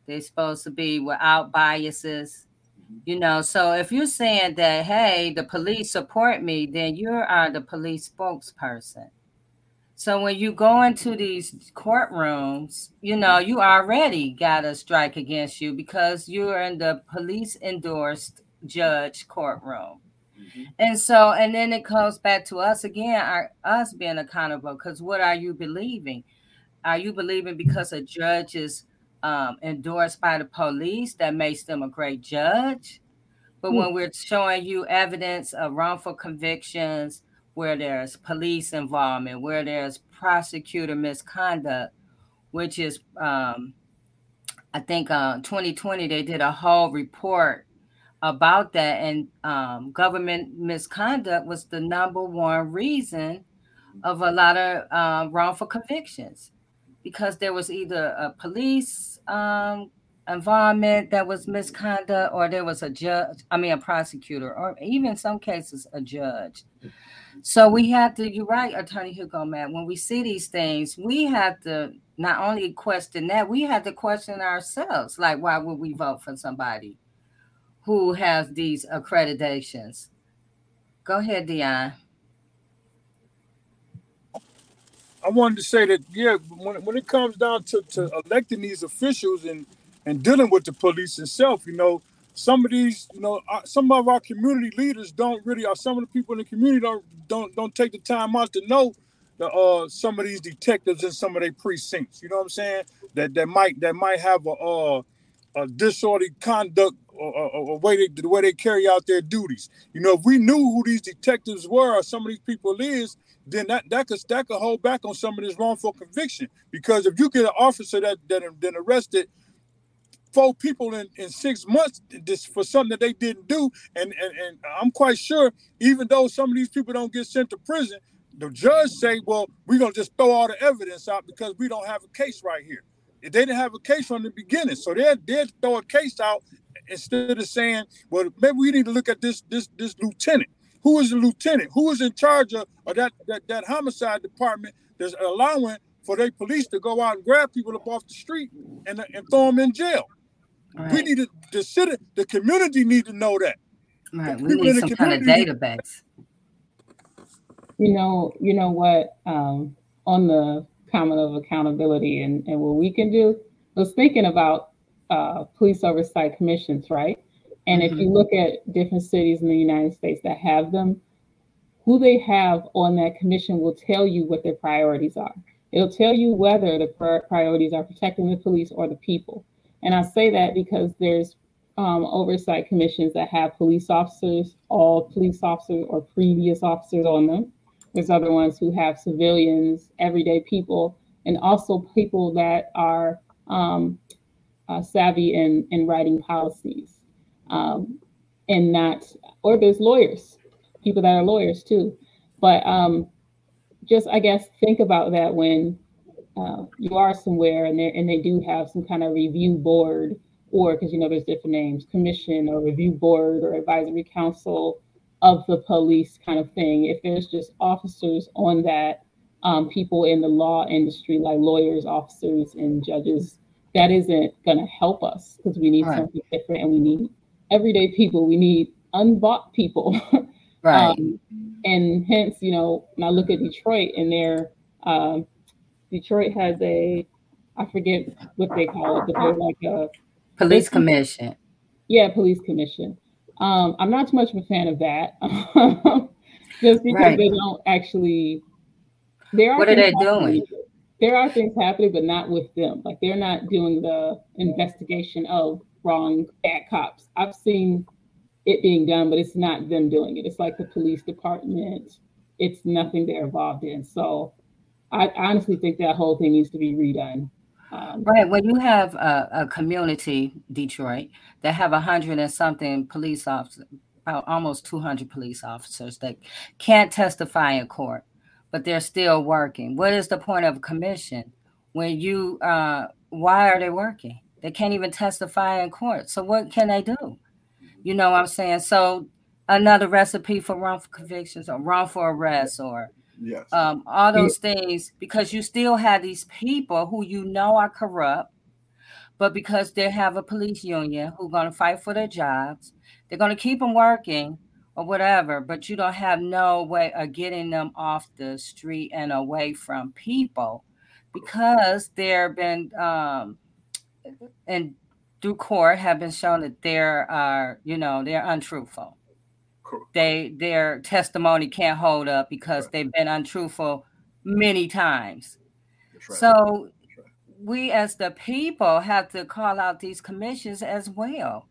S1: They're supposed to be without biases mm-hmm. you know so if you're saying that hey the police support me then you are the police spokesperson so when you go into these courtrooms you know you already got a strike against you because you're in the police endorsed judge courtroom mm-hmm. and so and then it comes back to us again our, us being accountable because what are you believing are you believing because a judge is um, endorsed by the police that makes them a great judge. But when we're showing you evidence of wrongful convictions, where there's police involvement, where there's prosecutor misconduct, which is, um, I think, uh, 2020 they did a whole report about that, and um, government misconduct was the number one reason of a lot of uh, wrongful convictions. Because there was either a police um, environment that was misconduct or there was a judge i mean a prosecutor or even some cases a judge so we have to you're right attorney Hugo Mack when we see these things we have to not only question that we have to question ourselves. Like why would we vote for somebody who has these accreditations? Go ahead dion.
S6: I wanted to say that yeah, when when it comes down to, to electing these officials and and dealing with the police itself, you know, some of these, you know, uh, some of our community leaders don't really, or some of the people in the community don't don't don't take the time out to know the uh some of these detectives in some of their precincts. You know what I'm saying? That that might that might have a uh, a disorderly conduct or, or way they, the way they carry out their duties. You know, if we knew who these detectives were or some of these people is, then that that could that could hold back on some of this wrongful conviction. Because if you get an officer that that then arrested four people in, in six months this for something that they didn't do, and, and and I'm quite sure even though some of these people don't get sent to prison, the judge say, well, we're gonna just throw all the evidence out because we don't have a case right here. They didn't have a case from the beginning, so they they throw a case out instead of saying, well, maybe we need to look at this this this lieutenant who is the lieutenant? Who is in charge of, of that, that, that homicide department that's allowing for their police to go out and grab people up off the street and, and throw them in jail? Right. We need to, the city, the community need to know that.
S1: Right. We need some kind of database.
S3: You know, you know what? Um, on the comment of accountability and, and what we can do, I was thinking about uh, police oversight commissions, right? And mm-hmm. if you look at different cities in the United States that have them, who they have on that commission will tell you what their priorities are. It'll tell you whether the priorities are protecting the police or the people. And I say that because there's um, oversight commissions that have police officers, all police officers or previous officers on them. There's other ones who have civilians, everyday people, and also people that are um, uh, savvy in, in writing policies um, and not, or there's lawyers, people that are lawyers too. But um, just, I guess, think about that when uh, you are somewhere and they and they do have some kind of review board, or because you know there's different names, commission or review board or advisory council of the police kind of thing. If there's just officers on that, um, people in the law industry like lawyers, officers, and judges, that isn't going to help us because we need right. something different and we need everyday people. We need unbought people.
S1: right. Um,
S3: and hence, you know, when I look at Detroit and their um, Detroit has a I forget what they call it, but they're like a
S1: police commission.
S3: Yeah, police commission. Um, I'm not too much of a fan of that. Just because right. they don't actually
S1: they are what are they doing?
S3: there are things happening, but not with them. Like they're not doing the investigation of wrong bad cops. I've seen it being done, but it's not them doing it. It's like the police department. It's nothing they're involved in. So I honestly think that whole thing needs to be redone.
S1: Um, right. When you have a, a, community, Detroit, that have a hundred and something police officers, almost 200 police officers that can't testify in court, but they're still working. What is the point of a commission when you, uh, why are they working? They can't even testify in court. So what can they do? You know what I'm saying? So another recipe for wrongful convictions or wrongful arrests or
S4: yes.
S1: um, all those things because you still have these people who you know are corrupt, but because they have a police union who are going to fight for their jobs, they're going to keep them working or whatever, but you don't have no way of getting them off the street and away from people because they've been um, and through court have been shown that they're are uh, you know they're untruthful. They their testimony can't hold up because right. they've been untruthful many times. Right. So right. we as the people have to call out these commissions as well.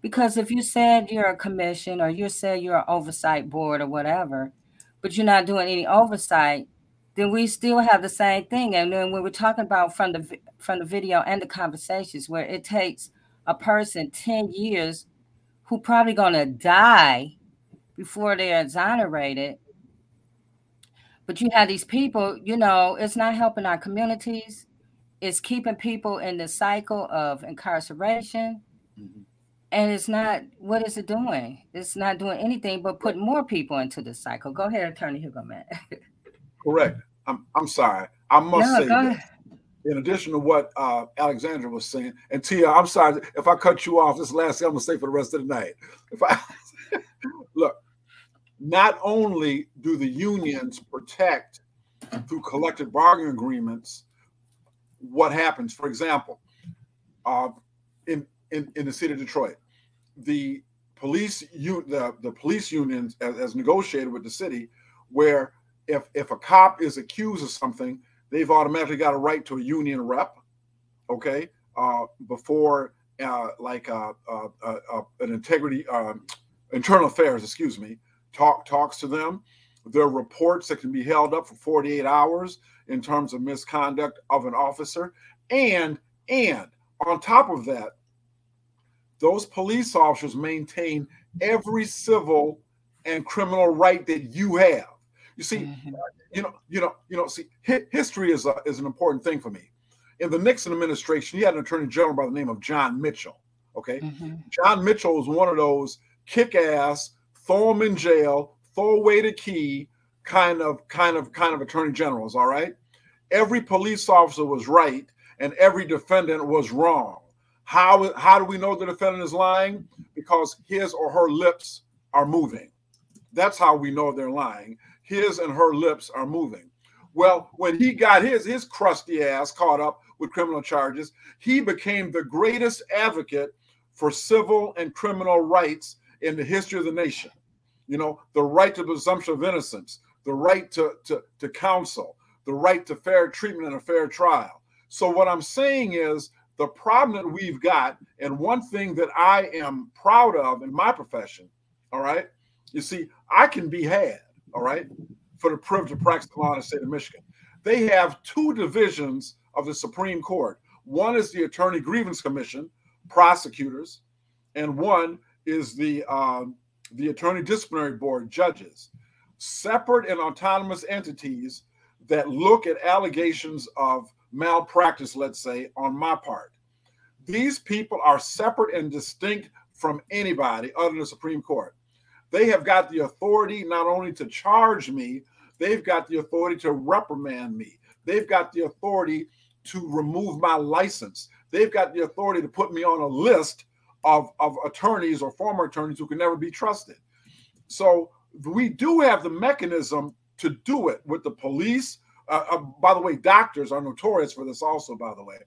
S1: Because if you said you're a commission or you said you're an oversight board or whatever, but you're not doing any oversight, then we still have the same thing. And then we were talking about from the from the video and the conversations where it takes a person 10 years who probably gonna die before they're exonerated. But you have these people, you know, it's not helping our communities. It's keeping people in the cycle of incarceration. Mm-hmm. And it's not, what is it doing? It's not doing anything but putting more people into the cycle. Go ahead, Attorney Hugo, man.
S4: Correct. I'm, I'm sorry. I must no, say this. In addition to what uh, Alexandra was saying, and Tia, I'm sorry if I cut you off. This last thing I'm gonna say for the rest of the night. If I look, not only do the unions protect through collective bargaining agreements what happens. For example, uh, in, in in the city of Detroit, the police you the, the police unions as, as negotiated with the city, where if if a cop is accused of something, they've automatically got a right to a union rep. Okay, uh, before uh, like uh, uh, uh, uh an integrity um, internal affairs, excuse me, talk talks to them. There are reports that can be held up for 48 hours in terms of misconduct of an officer, and and on top of that, those police officers maintain every civil and criminal right that you have. You see, mm-hmm. you know, you know, you know. See, history is a, is an important thing for me. In the Nixon administration, he had an attorney general by the name of John Mitchell. Okay, mm-hmm. John Mitchell was one of those kick-ass, throw him in jail, throw away the key kind of, kind of, kind of attorney generals. All right, every police officer was right, and every defendant was wrong. How how do we know the defendant is lying? Because his or her lips are moving. That's how we know they're lying his and her lips are moving. Well, when he got his his crusty ass caught up with criminal charges, he became the greatest advocate for civil and criminal rights in the history of the nation. You know, the right to presumption of innocence, the right to, to, to counsel, the right to fair treatment and a fair trial. So, what I'm saying is the problem that we've got, and one thing that I am proud of in my profession, all right, you see, I can be had all right, for the privilege of practicing law in the state of Michigan. They have two divisions of the Supreme Court. One is the Attorney Grievance Commission, prosecutors, and one is the um, the Attorney Disciplinary Board, judges. Separate and autonomous entities that look at allegations of malpractice, let's say, on my part. These people are separate and distinct from anybody other than the Supreme Court. They have got the authority not only to charge me, they've got the authority to reprimand me. They've got the authority to remove my license. They've got the authority to put me on a list of, of attorneys or former attorneys who can never be trusted. So we do have the mechanism to do it with the police. Uh, uh, by the way, doctors are notorious for this, also, by the way.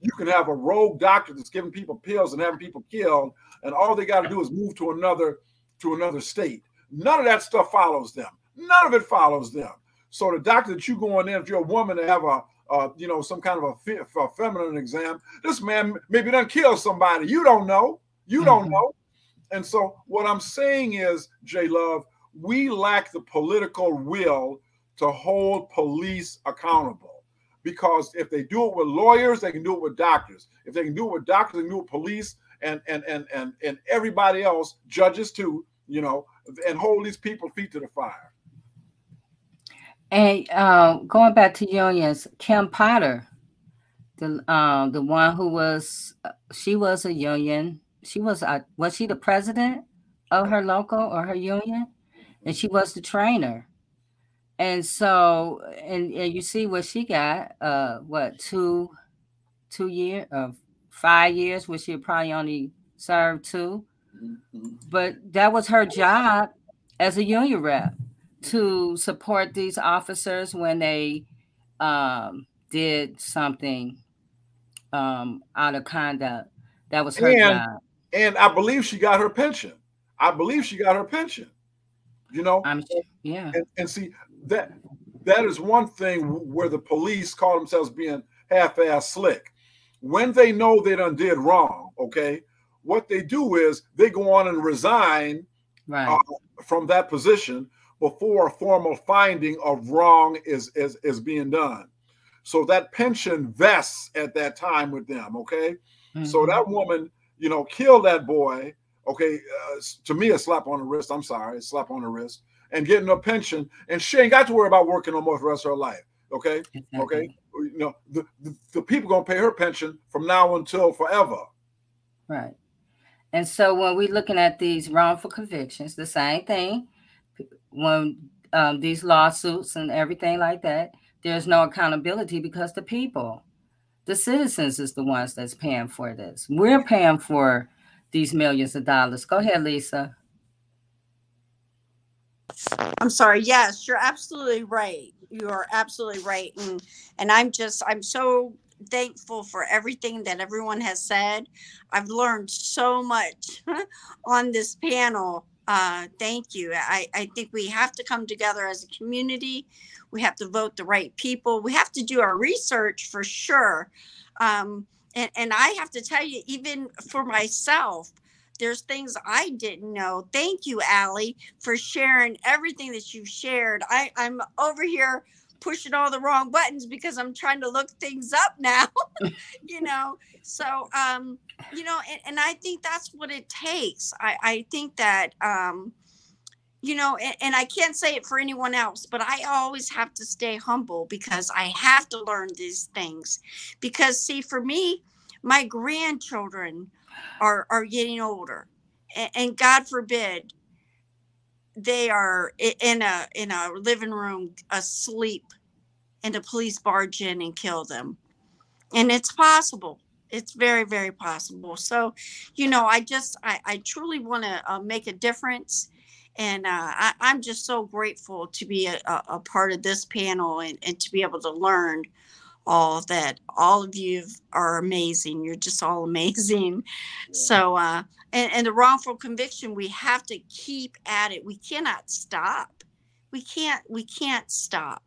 S4: You can have a rogue doctor that's giving people pills and having people killed, and all they got to do is move to another to another state. None of that stuff follows them. None of it follows them. So the doctor that you going in, if you're a woman to have a, uh, you know, some kind of a, a feminine exam. This man maybe done killed somebody. You don't know. You don't
S1: Mhm.
S4: know. And so what I'm saying is, J Love, we lack the political will to hold police accountable. Because if they do it with lawyers, they can do it with doctors. If they can do it with doctors, they can do it with police and and and and and everybody else, judges too, you know, and hold these people feet to the fire.
S1: And uh, going back to unions, Kim Potter, the um, the one who was she was a union. She was a, was she the president of her local or her union, and she was the trainer. And so, and, and you see what she got. Uh, what two, two year of five years, which she probably only served two. But that was her job as a union rep to support these officers when they um, did something um, out of conduct. That was her
S4: And-
S1: job.
S4: And I believe she got her pension. I believe she got her pension. You know,
S1: I'm yeah.
S4: and, and see that that is one thing where the police call themselves being half-ass slick. When they know they done did wrong, okay, what they do is they go on and resign
S1: Right.
S4: uh, from that position before a formal finding of wrong is, is is being done. So that pension vests at that time with them, okay? So
S1: Mhm.
S4: that woman, you know, killed that boy. Okay, uh, to me, a slap on the wrist. I'm sorry, a slap on the wrist, and getting a pension, and she ain't got to worry about working no more for the rest of her life. Okay,
S1: Exactly.
S4: okay, you know, the, the, the people gonna pay her pension from now until forever.
S1: Right. And so when we're looking at these wrongful convictions, the same thing. When um, these lawsuits and everything like that, there's no accountability because the people, the citizens, is the ones that's paying for this. We're paying for these millions of dollars. Go ahead, Lisa.
S5: I'm sorry. Yes, you're absolutely right. You are absolutely right. And and I'm just I'm so thankful for everything that everyone has said. I've learned so much on this panel. Uh, thank you. I, I think we have to come together as a community. We have to vote the right people. We have to do our research for sure. Um, and, and I have to tell you, even for myself, there's things I didn't know. Thank you, Allie, for sharing everything that you've shared. I, I'm over here pushing all the wrong buttons because I'm trying to look things up now. you know, so um, you know, and, and I think that's what it takes. I, I think that um, you know, and, and I can't say it for anyone else, but I always have to stay humble because I have to learn these things. Because see, for me, my grandchildren are are getting older, and, and God forbid they are in a in a living room asleep, and the police barge in and kill them, and it's possible. It's very very possible. So, you know, I just I, I truly want to uh, make a difference. And uh, I, I'm just so grateful to be a, a, a part of this panel and, and to be able to learn all that all of you are amazing. You're just all amazing. So uh and, and the wrongful conviction we have to keep at it. We cannot stop. We can't we can't stop.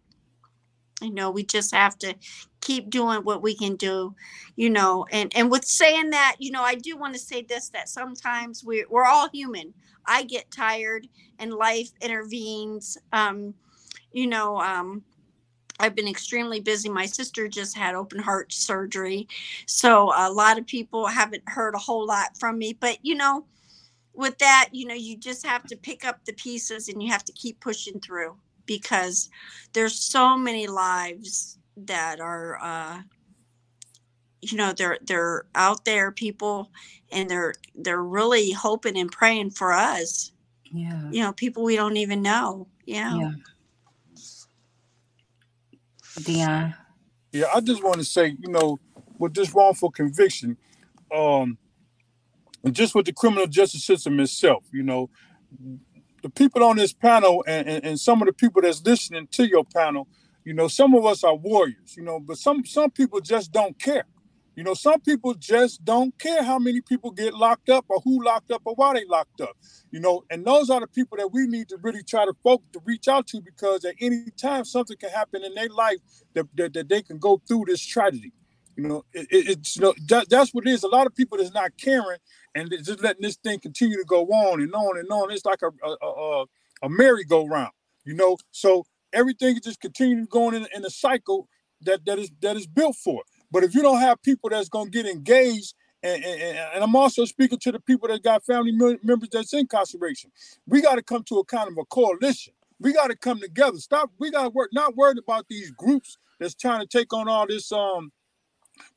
S5: You know we just have to keep doing what we can do you know and and with saying that you know i do want to say this that sometimes we're, we're all human. I get tired and life intervenes um you know um I've been extremely busy. My sister just had open heart surgery. So a lot of people haven't heard a whole lot from me. But, you know, with that, you know, you just have to pick up the pieces and you have to keep pushing through because there's so many lives that are, uh, you know, they're they're out there, people, and they're they're really hoping and praying for us.
S1: Yeah.
S5: You know, people we don't even know. Yeah.
S1: Yeah. Dion.
S6: Yeah, I just want to say, you know, with this wrongful conviction, um, and just with the criminal justice system itself, you know, the people on this panel and, and, and some of the people that's listening to your panel, you know, some of us are warriors, you know, but some some people just don't care. You know, some people just don't care how many people get locked up or who locked up or why they locked up. You know, and those are the people that we need to really try to focus to reach out to because at any time something can happen in their life that, that, that they can go through this tragedy. You know, it, it, it's you know that, that's what it is. A lot of people that's not caring and just letting this thing continue to go on and on and on. It's like a a, a, a merry-go-round. You know, so everything is just continuing going in, in a cycle that that is that is built for. But if you don't have people that's gonna get engaged, and, and, and I'm also speaking to the people that got family members that's incarceration, we got to come to a kind of a coalition. We got to come together. Stop. We got to work. Not worried about these groups that's trying to take on all this um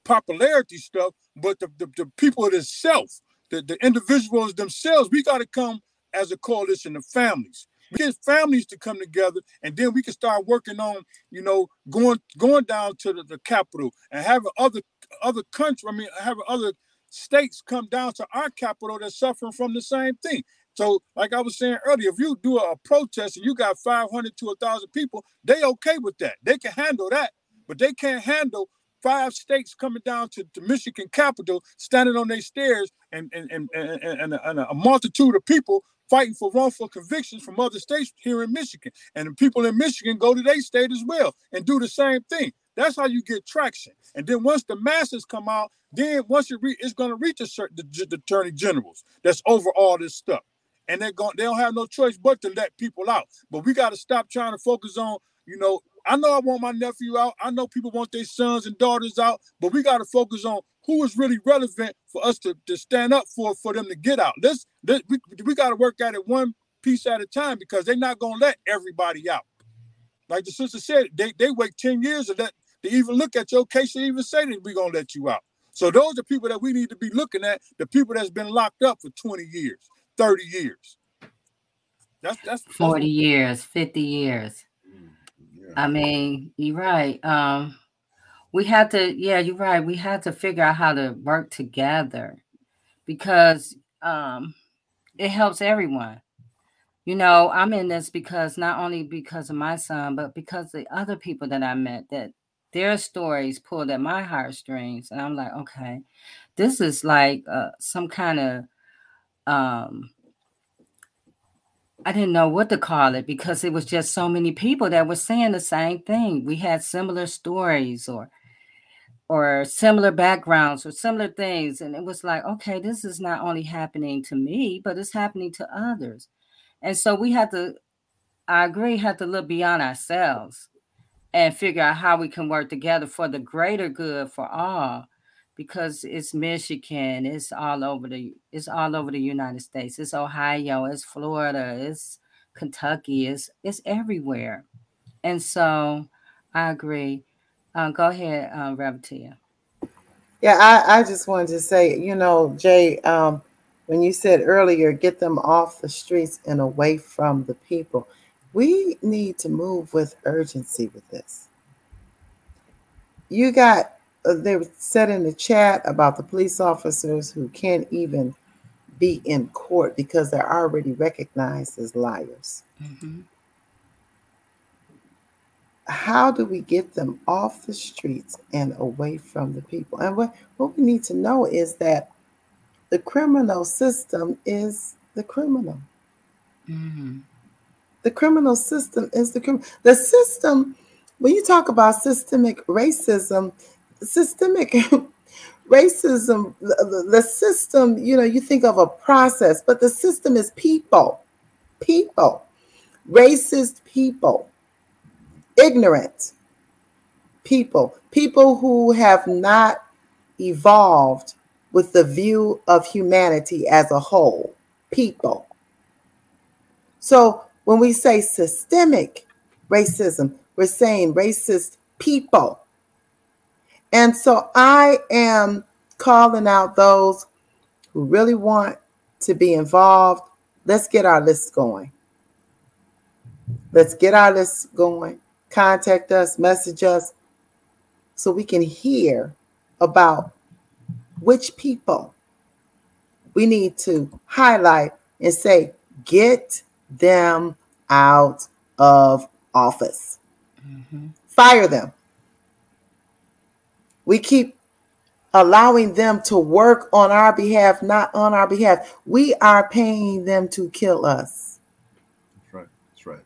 S6: popularity stuff, but the, the, the people itself, the, the individuals themselves, we got to come as a coalition of families get families to come together, and then we can start working on, you know, going going down to the, the capital and having other other country. I mean, having other states come down to our capital that's suffering from the same thing. So, like I was saying earlier, if you do a, a protest and you got 500 to a thousand people, they okay with that. They can handle that, but they can't handle five states coming down to the Michigan capital, standing on their stairs, and and and, and, and, a, and a multitude of people fighting for wrongful convictions from other states here in Michigan. And the people in Michigan go to their state as well and do the same thing. That's how you get traction. And then once the masses come out, then once it re- it's going to reach a certain the, the attorney generals that's over all this stuff. And they're going they don't have no choice but to let people out. But we got to stop trying to focus on, you know, I know I want my nephew out. I know people want their sons and daughters out, but we got to focus on who is really relevant for us to, to stand up for for them to get out. This, this we, we got to work at it one piece at a time because they're not gonna let everybody out. Like the sister said, they, they wait 10 years to let to even look at your case and even say that we're gonna let you out. So those are people that we need to be looking at, the people that's been locked up for 20 years, 30 years.
S1: That's that's 40 that's years, 50 years. Yeah. I mean, you're right. Um, we had to yeah you're right we had to figure out how to work together because um it helps everyone you know i'm in this because not only because of my son but because the other people that i met that their stories pulled at my heartstrings and i'm like okay this is like uh, some kind of um I didn't know what to call it because it was just so many people that were saying the same thing. We had similar stories or or similar backgrounds or similar things. And it was like, okay, this is not only happening to me, but it's happening to others. And so we had to, I agree, had to look beyond ourselves and figure out how we can work together for the greater good for all because it's Michigan, it's all over the it's all over the United States. It's Ohio, it's Florida, it's Kentucky, it's it's everywhere. And so I agree. Uh, go ahead, uh, Reverend Tia.
S2: Yeah, I, I just wanted to say, you know, Jay, um, when you said earlier, get them off the streets and away from the people, we need to move with urgency with this. You got, uh, they said in the chat about the police officers who can't even be in court because they're already recognized as liars. Mm-hmm how do we get them off the streets and away from the people? And what, what we need to know is that the criminal system is the criminal. Mm-hmm. The criminal system is the criminal. The system, when you talk about systemic racism, systemic racism, the, the system, you know, you think of a process, but the system is people, people, racist people ignorant people, people who have not evolved with the view of humanity as a whole, people. So when we say systemic racism, we're saying racist people. And so I am calling out those who really want to be involved. Let's get our list going. Let's get our list going contact us, message us, so we can hear about which people we need to highlight and say, get them out of office, mm-hmm. fire them. We keep allowing them to work on our behalf, not on our behalf. We are paying them to kill us.
S4: That's right. That's right.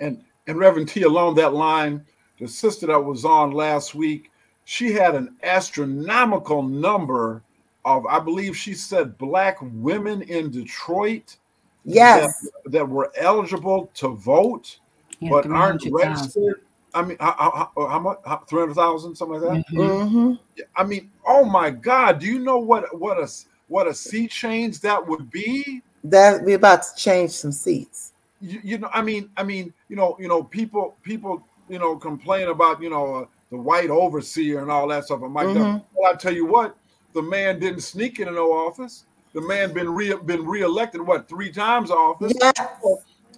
S4: And and Reverend T, along that line, the sister that was on last week, she had an astronomical number of, I believe she said, black women in Detroit.
S2: Yes.
S4: That, that were eligible to vote, yeah, but aren't registered. I mean, how, how, how much? Three hundred thousand, something like that.
S2: Mm-hmm.
S4: I mean, oh my God! Do you know what what a what a seat change that would be?
S2: That we're about to change some seats.
S4: You, you know, I mean, I mean, you know, you know, people people you know complain about you know uh, the white overseer and all that stuff. I'm like, mm-hmm. well, I tell you what, the man didn't sneak into no office. The man been re been reelected what three times office.
S2: Yes.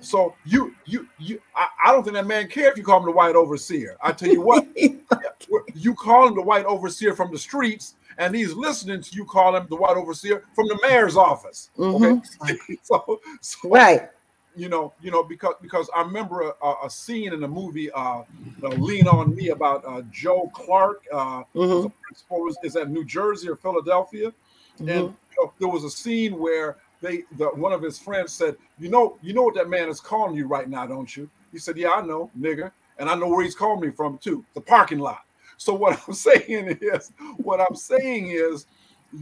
S4: So you you you I, I, don't think that man cared if you call him the white overseer. I tell you what, you call him the white overseer from the streets, and he's listening to you call him the white overseer from the mayor's office. Mm-hmm. Okay, so, so,
S2: right.
S4: You know, you know, because because I remember a, a scene in the movie uh, uh, "Lean on Me" about uh, Joe Clark. Uh, mm-hmm. was is that New Jersey or Philadelphia, mm-hmm. and you know, there was a scene where they the one of his friends said, "You know, you know what that man is calling you right now, don't you?" He said, "Yeah, I know, nigga, and I know where he's calling me from too, the parking lot." So what I'm saying is, what I'm saying is,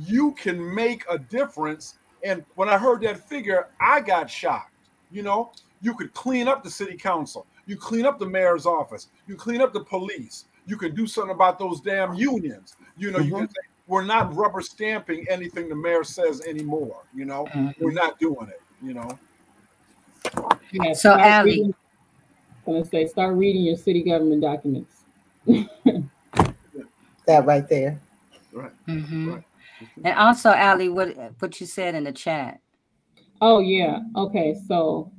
S4: you can make a difference. And when I heard that figure, I got shocked. You know, you could clean up the city council, you clean up the mayor's office, you clean up the police, you can do something about those damn unions. You know, mm-hmm. you can say, we're not rubber stamping anything the mayor says anymore. You know, mm-hmm. we're not doing it. You know.
S3: Yeah, so, Abby, I'm gonna say, start reading your city government documents.
S2: that right there.
S4: Right.
S1: Mm-hmm. right. And also, Allie, what what you said in the chat.
S3: Oh yeah. Okay. So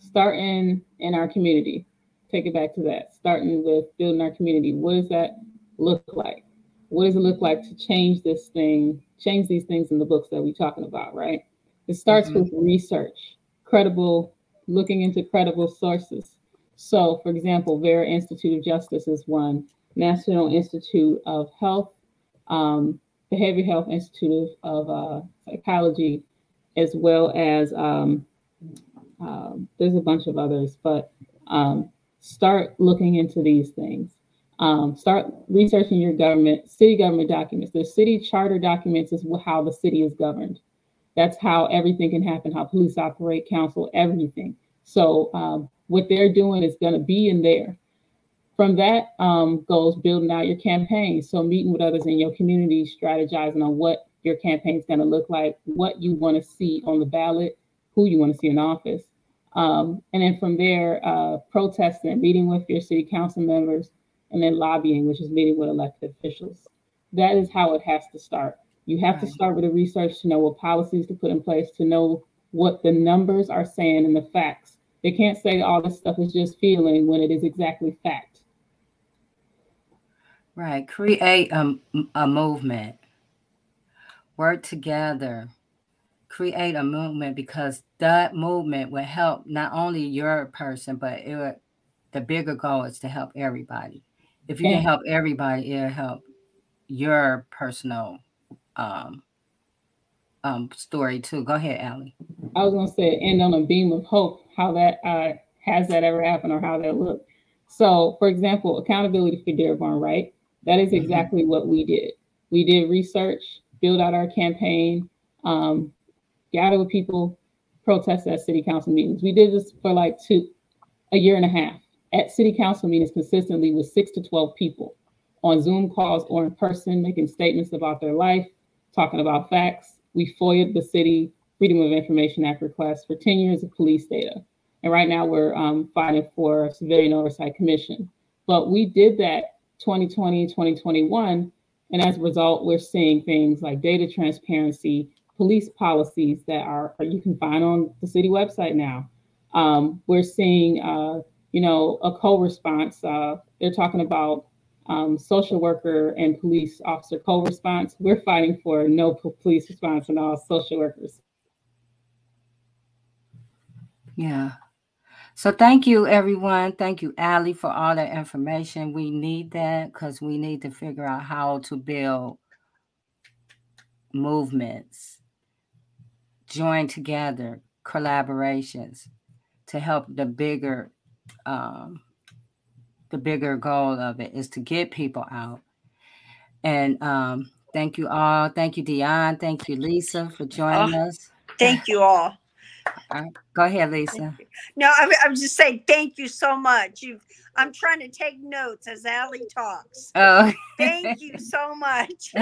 S3: starting in our community. Take it back to that. Starting with building our community. What does that look like? what does it look like to change this thing, change these things in the books that we're talking about, right? It starts mm-hmm. with research, credible, looking into credible sources. So, for example, Vera Institute of Justice is one, National Institute of Health, um, Behavioral Health Institute of uh, Psychology, as well as um, uh, there's a bunch of others, but um, start looking into these things. Um, start researching your government, city government documents. The city charter documents is how the city is governed. That's how everything can happen, how police operate, council, everything. So um, what they're doing is going to be in there. From that um, goes building out your campaign. So meeting with others in your community, strategizing on what your campaign is going to look like, what you want to see on the ballot, who you want to see in office. Um, and then from there, uh, protesting, meeting with your city council members, and then lobbying, which is meeting with elected officials. That is how it has to start. You have right. to start with the research to know what policies to put in place, to know what the numbers are saying and the facts. They can't say all this stuff is just feeling when it is exactly fact.
S1: Right. Create a, a movement. Work together. Create a movement because that movement will help not only your person, but it, the bigger goal is to help everybody if you can help everybody, it'll help your personal um, um, story too. Go ahead, Allie.
S3: I was gonna say end on a beam of hope. How that uh, has that ever happened or how that looked. So, for example, accountability for Dearborn, right? That is mm-hmm. exactly mm-hmm. what we did. We did research, build out our campaign, um, gather with people, protest at city council meetings. We did this for like two, a year and a half at city council meetings consistently with six to 12 people on Zoom calls or in person, making statements about their life, talking about facts. We FOIA'd the city Freedom of Information Act request for 10 years of police data. And right now we're um, fighting for a Civilian Oversight Commission. But we did that 2020, 2021. And as a result, we're seeing things like data transparency, police policies that are you can find on the city website now. Um, we're seeing uh, you know, a co-response. Uh, they're talking about um, social worker and police officer co-response. We're fighting for no police response and all social workers.
S1: Yeah. So thank you, everyone. Thank you, Allie, for all that information. We need that because we need to figure out how to build movements, join together, collaborations to help the bigger, um, the bigger goal of it is to get people out. And um, thank you all. Thank you, Dion. Thank you, Lisa, for joining
S5: Oh.
S1: us.
S5: Thank you all.
S1: All right, Go ahead, Lisa.
S5: No, I'm, I'm just saying thank you so much. You've I'm trying to take notes as Allie talks.
S1: Oh.
S5: Thank you so much.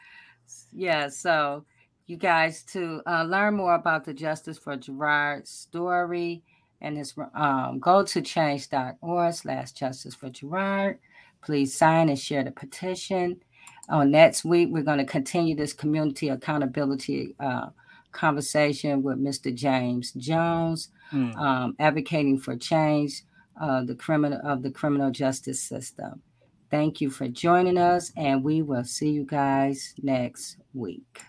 S1: yeah, so you guys to uh, learn more about the Justice for Gerard story and his um, go to change.org slash justice for Gerard. Please sign and share the petition. On next week, we're going to continue this community accountability uh, conversation with Mr. James Jones,
S6: Hmm.
S1: um, advocating for change uh, the criminal of the criminal justice system. Thank you for joining us, and we will see you guys next week.